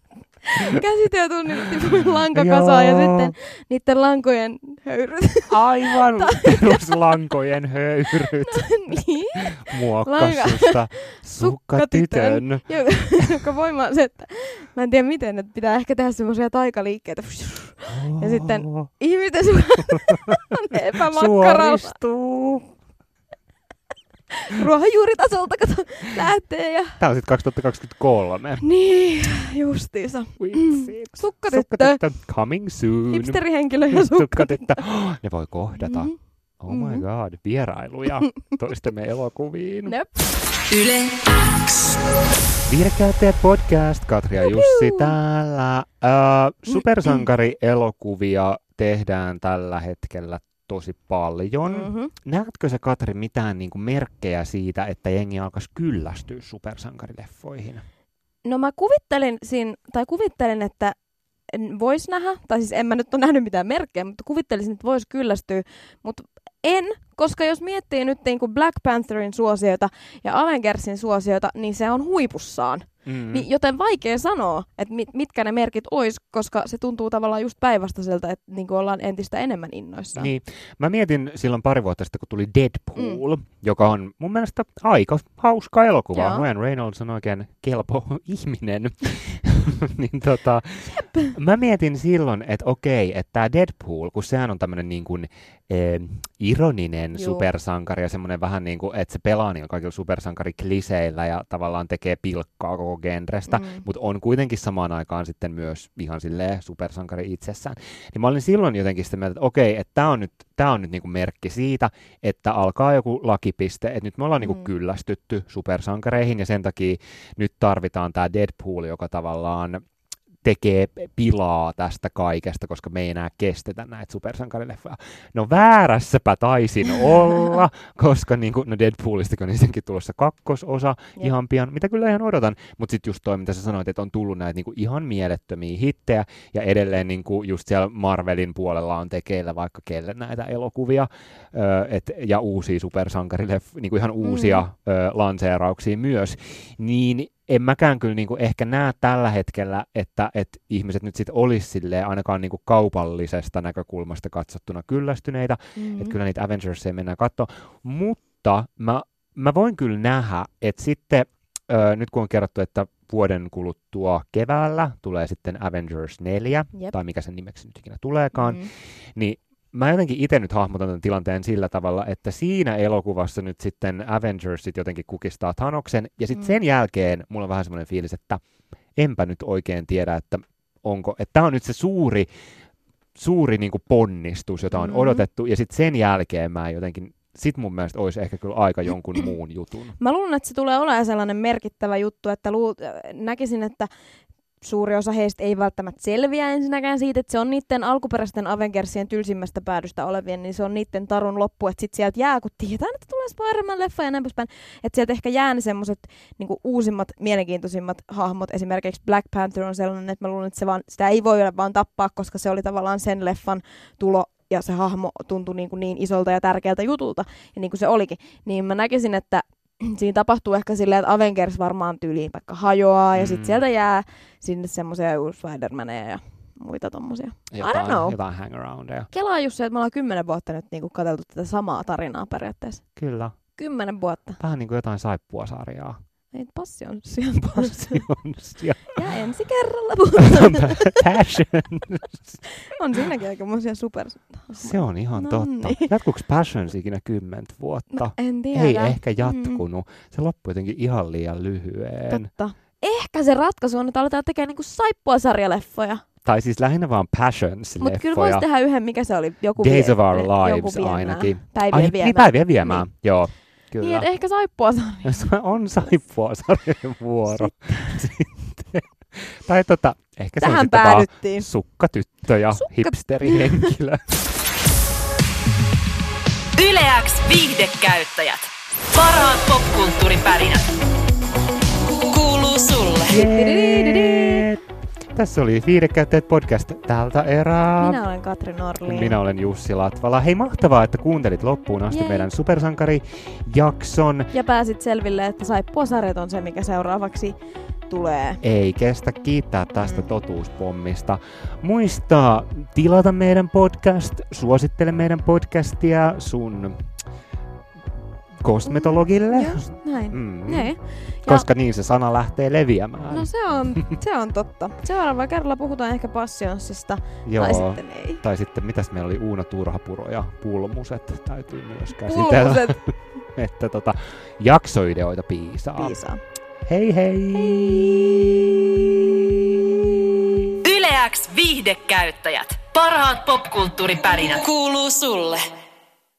[SPEAKER 2] Käsityötunnilla tippunut lankakasaan ja sitten niiden lankojen höyryt.
[SPEAKER 3] Aivan peruslankojen höyryt
[SPEAKER 2] niin.
[SPEAKER 3] muokkas susta sukkatytön.
[SPEAKER 2] Joka, voima on se, että mä en tiedä miten, että pitää ehkä tehdä semmoisia taikaliikkeitä. Ja sitten ihmisten sun epämakkaralla.
[SPEAKER 3] Suoristuu.
[SPEAKER 2] Ruohonjuuritasolta kato lähtee ja...
[SPEAKER 3] Tää on sit 2023.
[SPEAKER 2] Niin, justiinsa. Sukkatyttö.
[SPEAKER 3] Sukkatyttö. Coming soon.
[SPEAKER 2] Hipsterihenkilö ja sukkatyttö.
[SPEAKER 3] Ne voi kohdata.
[SPEAKER 2] Mhm.
[SPEAKER 3] Oh my
[SPEAKER 2] Mhm.
[SPEAKER 3] god, vierailuja toistemme elokuviin.
[SPEAKER 2] Nöp.
[SPEAKER 4] Yle X.
[SPEAKER 3] Viihdekäyttäjät podcast, Katri ja Jussi täällä. Ö, supersankarielokuvia tehdään tällä hetkellä tosi paljon.
[SPEAKER 2] Mm-hmm.
[SPEAKER 3] Näetkö sä, Katri, mitään niin kuin merkkejä siitä, että jengi alkaisi kyllästyä supersankarileffoihin?
[SPEAKER 2] No mä kuvittelin siinä, tai kuvittelin, että voisi nähdä, tai siis en mä nyt ole nähnyt mitään merkkejä, mutta kuvittelisin, että voisi kyllästyä, mutta en, koska jos miettii nyt niin kuin Black Pantherin suosiota ja Avengersin suosiota, niin se on huipussaan.
[SPEAKER 3] Mm.
[SPEAKER 2] Niin, joten vaikea sanoa, että mit, mitkä ne merkit ois, koska se tuntuu tavallaan just päinvastaiselta, että niin kuin ollaan entistä enemmän innoissaan.
[SPEAKER 3] Niin. Mä mietin silloin pari vuotta sitten, kun tuli Deadpool, mm. joka on mun mielestä aika hauska elokuva.
[SPEAKER 2] Joo.
[SPEAKER 3] Ryan Reynolds on oikein kelpo ihminen. niin tota, mä mietin silloin, että okei, että tämä Deadpool, kun sehän on tämmöinen niin kuin, eh, ironinen
[SPEAKER 2] Joo.
[SPEAKER 3] supersankari ja semmoinen vähän niin kuin, että se pelaa niillä kaikilla supersankarikliseillä ja tavallaan tekee pilkkaa koko genrestä,
[SPEAKER 2] Mm.
[SPEAKER 3] mutta on kuitenkin samaan aikaan sitten myös ihan silleen supersankari itsessään. Niin mä olin silloin jotenkin sitä mieltä, että okei, että tämä on nyt, tää on nyt niinku merkki siitä, että alkaa joku lakipiste, että nyt me ollaan niinku
[SPEAKER 2] Mm.
[SPEAKER 3] kyllästytty supersankareihin ja sen takia nyt tarvitaan tämä Deadpool, joka tavallaan tekee pilaa tästä kaikesta, koska me ei enää kestetä näitä supersankarileffoja. No väärässäpä taisin olla, koska niin kuin, no Deadpoolistakin on niistäkin tulossa kakkososa
[SPEAKER 2] Jep.
[SPEAKER 3] ihan pian, mitä kyllä ihan odotan, mutta sitten just toi, mitä sä sanoit, että on tullut näitä niin kuin ihan mielettömiä hittejä, ja edelleen niin kuin just siellä Marvelin puolella on tekeillä vaikka kelle näitä elokuvia, ö, et, ja uusia supersankarileffoja, niin kuin ihan uusia
[SPEAKER 2] Mm.
[SPEAKER 3] ö, lanseerauksia myös, niin en mäkään kyllä niin kuin ehkä näe tällä hetkellä, että, että ihmiset nyt sitten olisi silleen ainakaan niin kuin kaupallisesta näkökulmasta katsottuna kyllästyneitä,
[SPEAKER 2] Mm.
[SPEAKER 3] että kyllä niitä Avengersia mennään katsoa, mutta mä, mä voin kyllä nähdä, että sitten ö, nyt kun on kerrottu, että vuoden kuluttua keväällä tulee sitten Avengers 4,
[SPEAKER 2] Jep.
[SPEAKER 3] tai mikä sen nimeksi nyt ikinä tuleekaan,
[SPEAKER 2] Mm.
[SPEAKER 3] niin mä jotenkin itse nyt hahmotan tämän tilanteen sillä tavalla, että siinä elokuvassa nyt sitten Avengersit jotenkin kukistaa Thanoksen, ja sitten
[SPEAKER 2] Mm.
[SPEAKER 3] sen jälkeen mulla on vähän semmoinen fiilis, että enpä nyt oikein tiedä, että onko, että tämä on nyt se suuri, suuri niin ponnistus, jota on
[SPEAKER 2] Mm.
[SPEAKER 3] odotettu, ja sitten sen jälkeen mä jotenkin, sit mun mielestä olisi ehkä kyllä aika jonkun muun jutun.
[SPEAKER 2] Mä luulen, että se tulee olemaan sellainen merkittävä juttu, että luu- äh, näkisin, että suuri osa heistä ei välttämättä selviä ensinnäkään siitä, että se on niiden alkuperäisten Avengersien tylsimmästä päädystä olevien, niin se on niiden tarun loppu, että sit sieltä jää, kun tietää, että tulee Spider-Man-leffa ja näin poispäin, että sieltä ehkä jää ne semmoiset niinku uusimmat, mielenkiintoisimmat hahmot, esimerkiksi Black Panther on sellainen, että mä luulen, että se vaan, sitä ei voi vaan tappaa, koska se oli tavallaan sen leffan tulo ja se hahmo tuntui niin, kuin niin isolta ja tärkeältä jutulta, ja niin kuin se olikin, niin mä näkisin, että siinä tapahtuu ehkä silleen, että Avengers varmaan tyyliin vaikka hajoaa, ja
[SPEAKER 3] Mm.
[SPEAKER 2] sitten sieltä jää sinne semmoisia Spider-Maneja ja muita tommosia.
[SPEAKER 3] Jotain,
[SPEAKER 2] know.
[SPEAKER 3] jotain hangaroundeja.
[SPEAKER 2] Kelaa just se, että me ollaan kymmenen vuotta nyt niinku katseltu tätä samaa tarinaa periaatteessa.
[SPEAKER 3] Kyllä.
[SPEAKER 2] Kymmenen vuotta.
[SPEAKER 3] Vähän niin kuin jotain saippua-sarjaa.
[SPEAKER 2] Ei passion syön
[SPEAKER 3] Passions ja
[SPEAKER 2] Ja ensi kerralla puhutaan.
[SPEAKER 3] Passion.
[SPEAKER 2] on siinäkin aikamoisia super...
[SPEAKER 3] Se on ihan
[SPEAKER 2] No
[SPEAKER 3] totta.
[SPEAKER 2] niin.
[SPEAKER 3] Jatkuuko Passions ikinä kymmentä vuotta?
[SPEAKER 2] No, en tiedä.
[SPEAKER 3] Ei ehkä
[SPEAKER 2] Mm.
[SPEAKER 3] jatkunut. Se loppui jotenkin ihan liian lyhyen.
[SPEAKER 2] Totta. Ehkä se ratkaisu on, että aletaan tekemään niinku saippua sarjaleffoja.
[SPEAKER 3] Tai siis lähinnä vaan
[SPEAKER 2] Mutta kyllä
[SPEAKER 3] Passions-leffoja.
[SPEAKER 2] voisi tehdä yhden, mikä se oli? Joku
[SPEAKER 3] Days
[SPEAKER 2] vie-
[SPEAKER 3] of Our
[SPEAKER 2] joku
[SPEAKER 3] Lives ainakin.
[SPEAKER 2] Päivien
[SPEAKER 3] Ai,
[SPEAKER 2] viemään.
[SPEAKER 3] niin, päivien viemään. Joo,
[SPEAKER 2] Niin,
[SPEAKER 3] kyllä.
[SPEAKER 2] että ehkä saippua
[SPEAKER 3] on saippua sarjan vuoro. Sitten. Tai tota, ehkä se on
[SPEAKER 2] Tähän
[SPEAKER 3] sitten vaan
[SPEAKER 2] päädyttiin.
[SPEAKER 3] sukkatyttö ja
[SPEAKER 2] Sukka-
[SPEAKER 3] hipsterihenkilö.
[SPEAKER 4] Yleäks viihdekäyttäjät. Parhaat popkulttuuripärinät. Kuuluu sulle.
[SPEAKER 3] Jee! Tässä oli Viidekäyttäjät podcast tältä erää.
[SPEAKER 2] Minä olen Katri Norlin.
[SPEAKER 3] Minä olen Jussi Latvala. Hei, mahtavaa, että kuuntelit loppuun asti
[SPEAKER 2] Jei.
[SPEAKER 3] meidän supersankari-jakson.
[SPEAKER 2] Ja pääsit selville, että saippua sarjat on se, mikä seuraavaksi tulee.
[SPEAKER 3] Ei kestä kiittää tästä
[SPEAKER 2] Mm.
[SPEAKER 3] totuuspommista. Muista tilata meidän podcast, suosittele meidän podcastia sun kosmetologille.
[SPEAKER 2] Just näin.
[SPEAKER 3] Mm.
[SPEAKER 2] Ne. Ja,
[SPEAKER 3] Koska niin se sana lähtee leviämään.
[SPEAKER 2] No se on, se on totta. Seuraavalla kerralla puhutaan ehkä Passionssista,
[SPEAKER 3] Joo.
[SPEAKER 2] tai sitten ei.
[SPEAKER 3] Tai sitten, mitäs meillä oli Uuno Turhapuro ja Pulmuset täytyy myös käsitellä.
[SPEAKER 2] Pulmuset
[SPEAKER 3] että tota, jaksoideoita piisaa.
[SPEAKER 2] piisaa.
[SPEAKER 3] Hei hei!
[SPEAKER 4] Yleäks viihdekäyttäjät. Parhaat popkulttuuripärinät. Kuuluu sulle.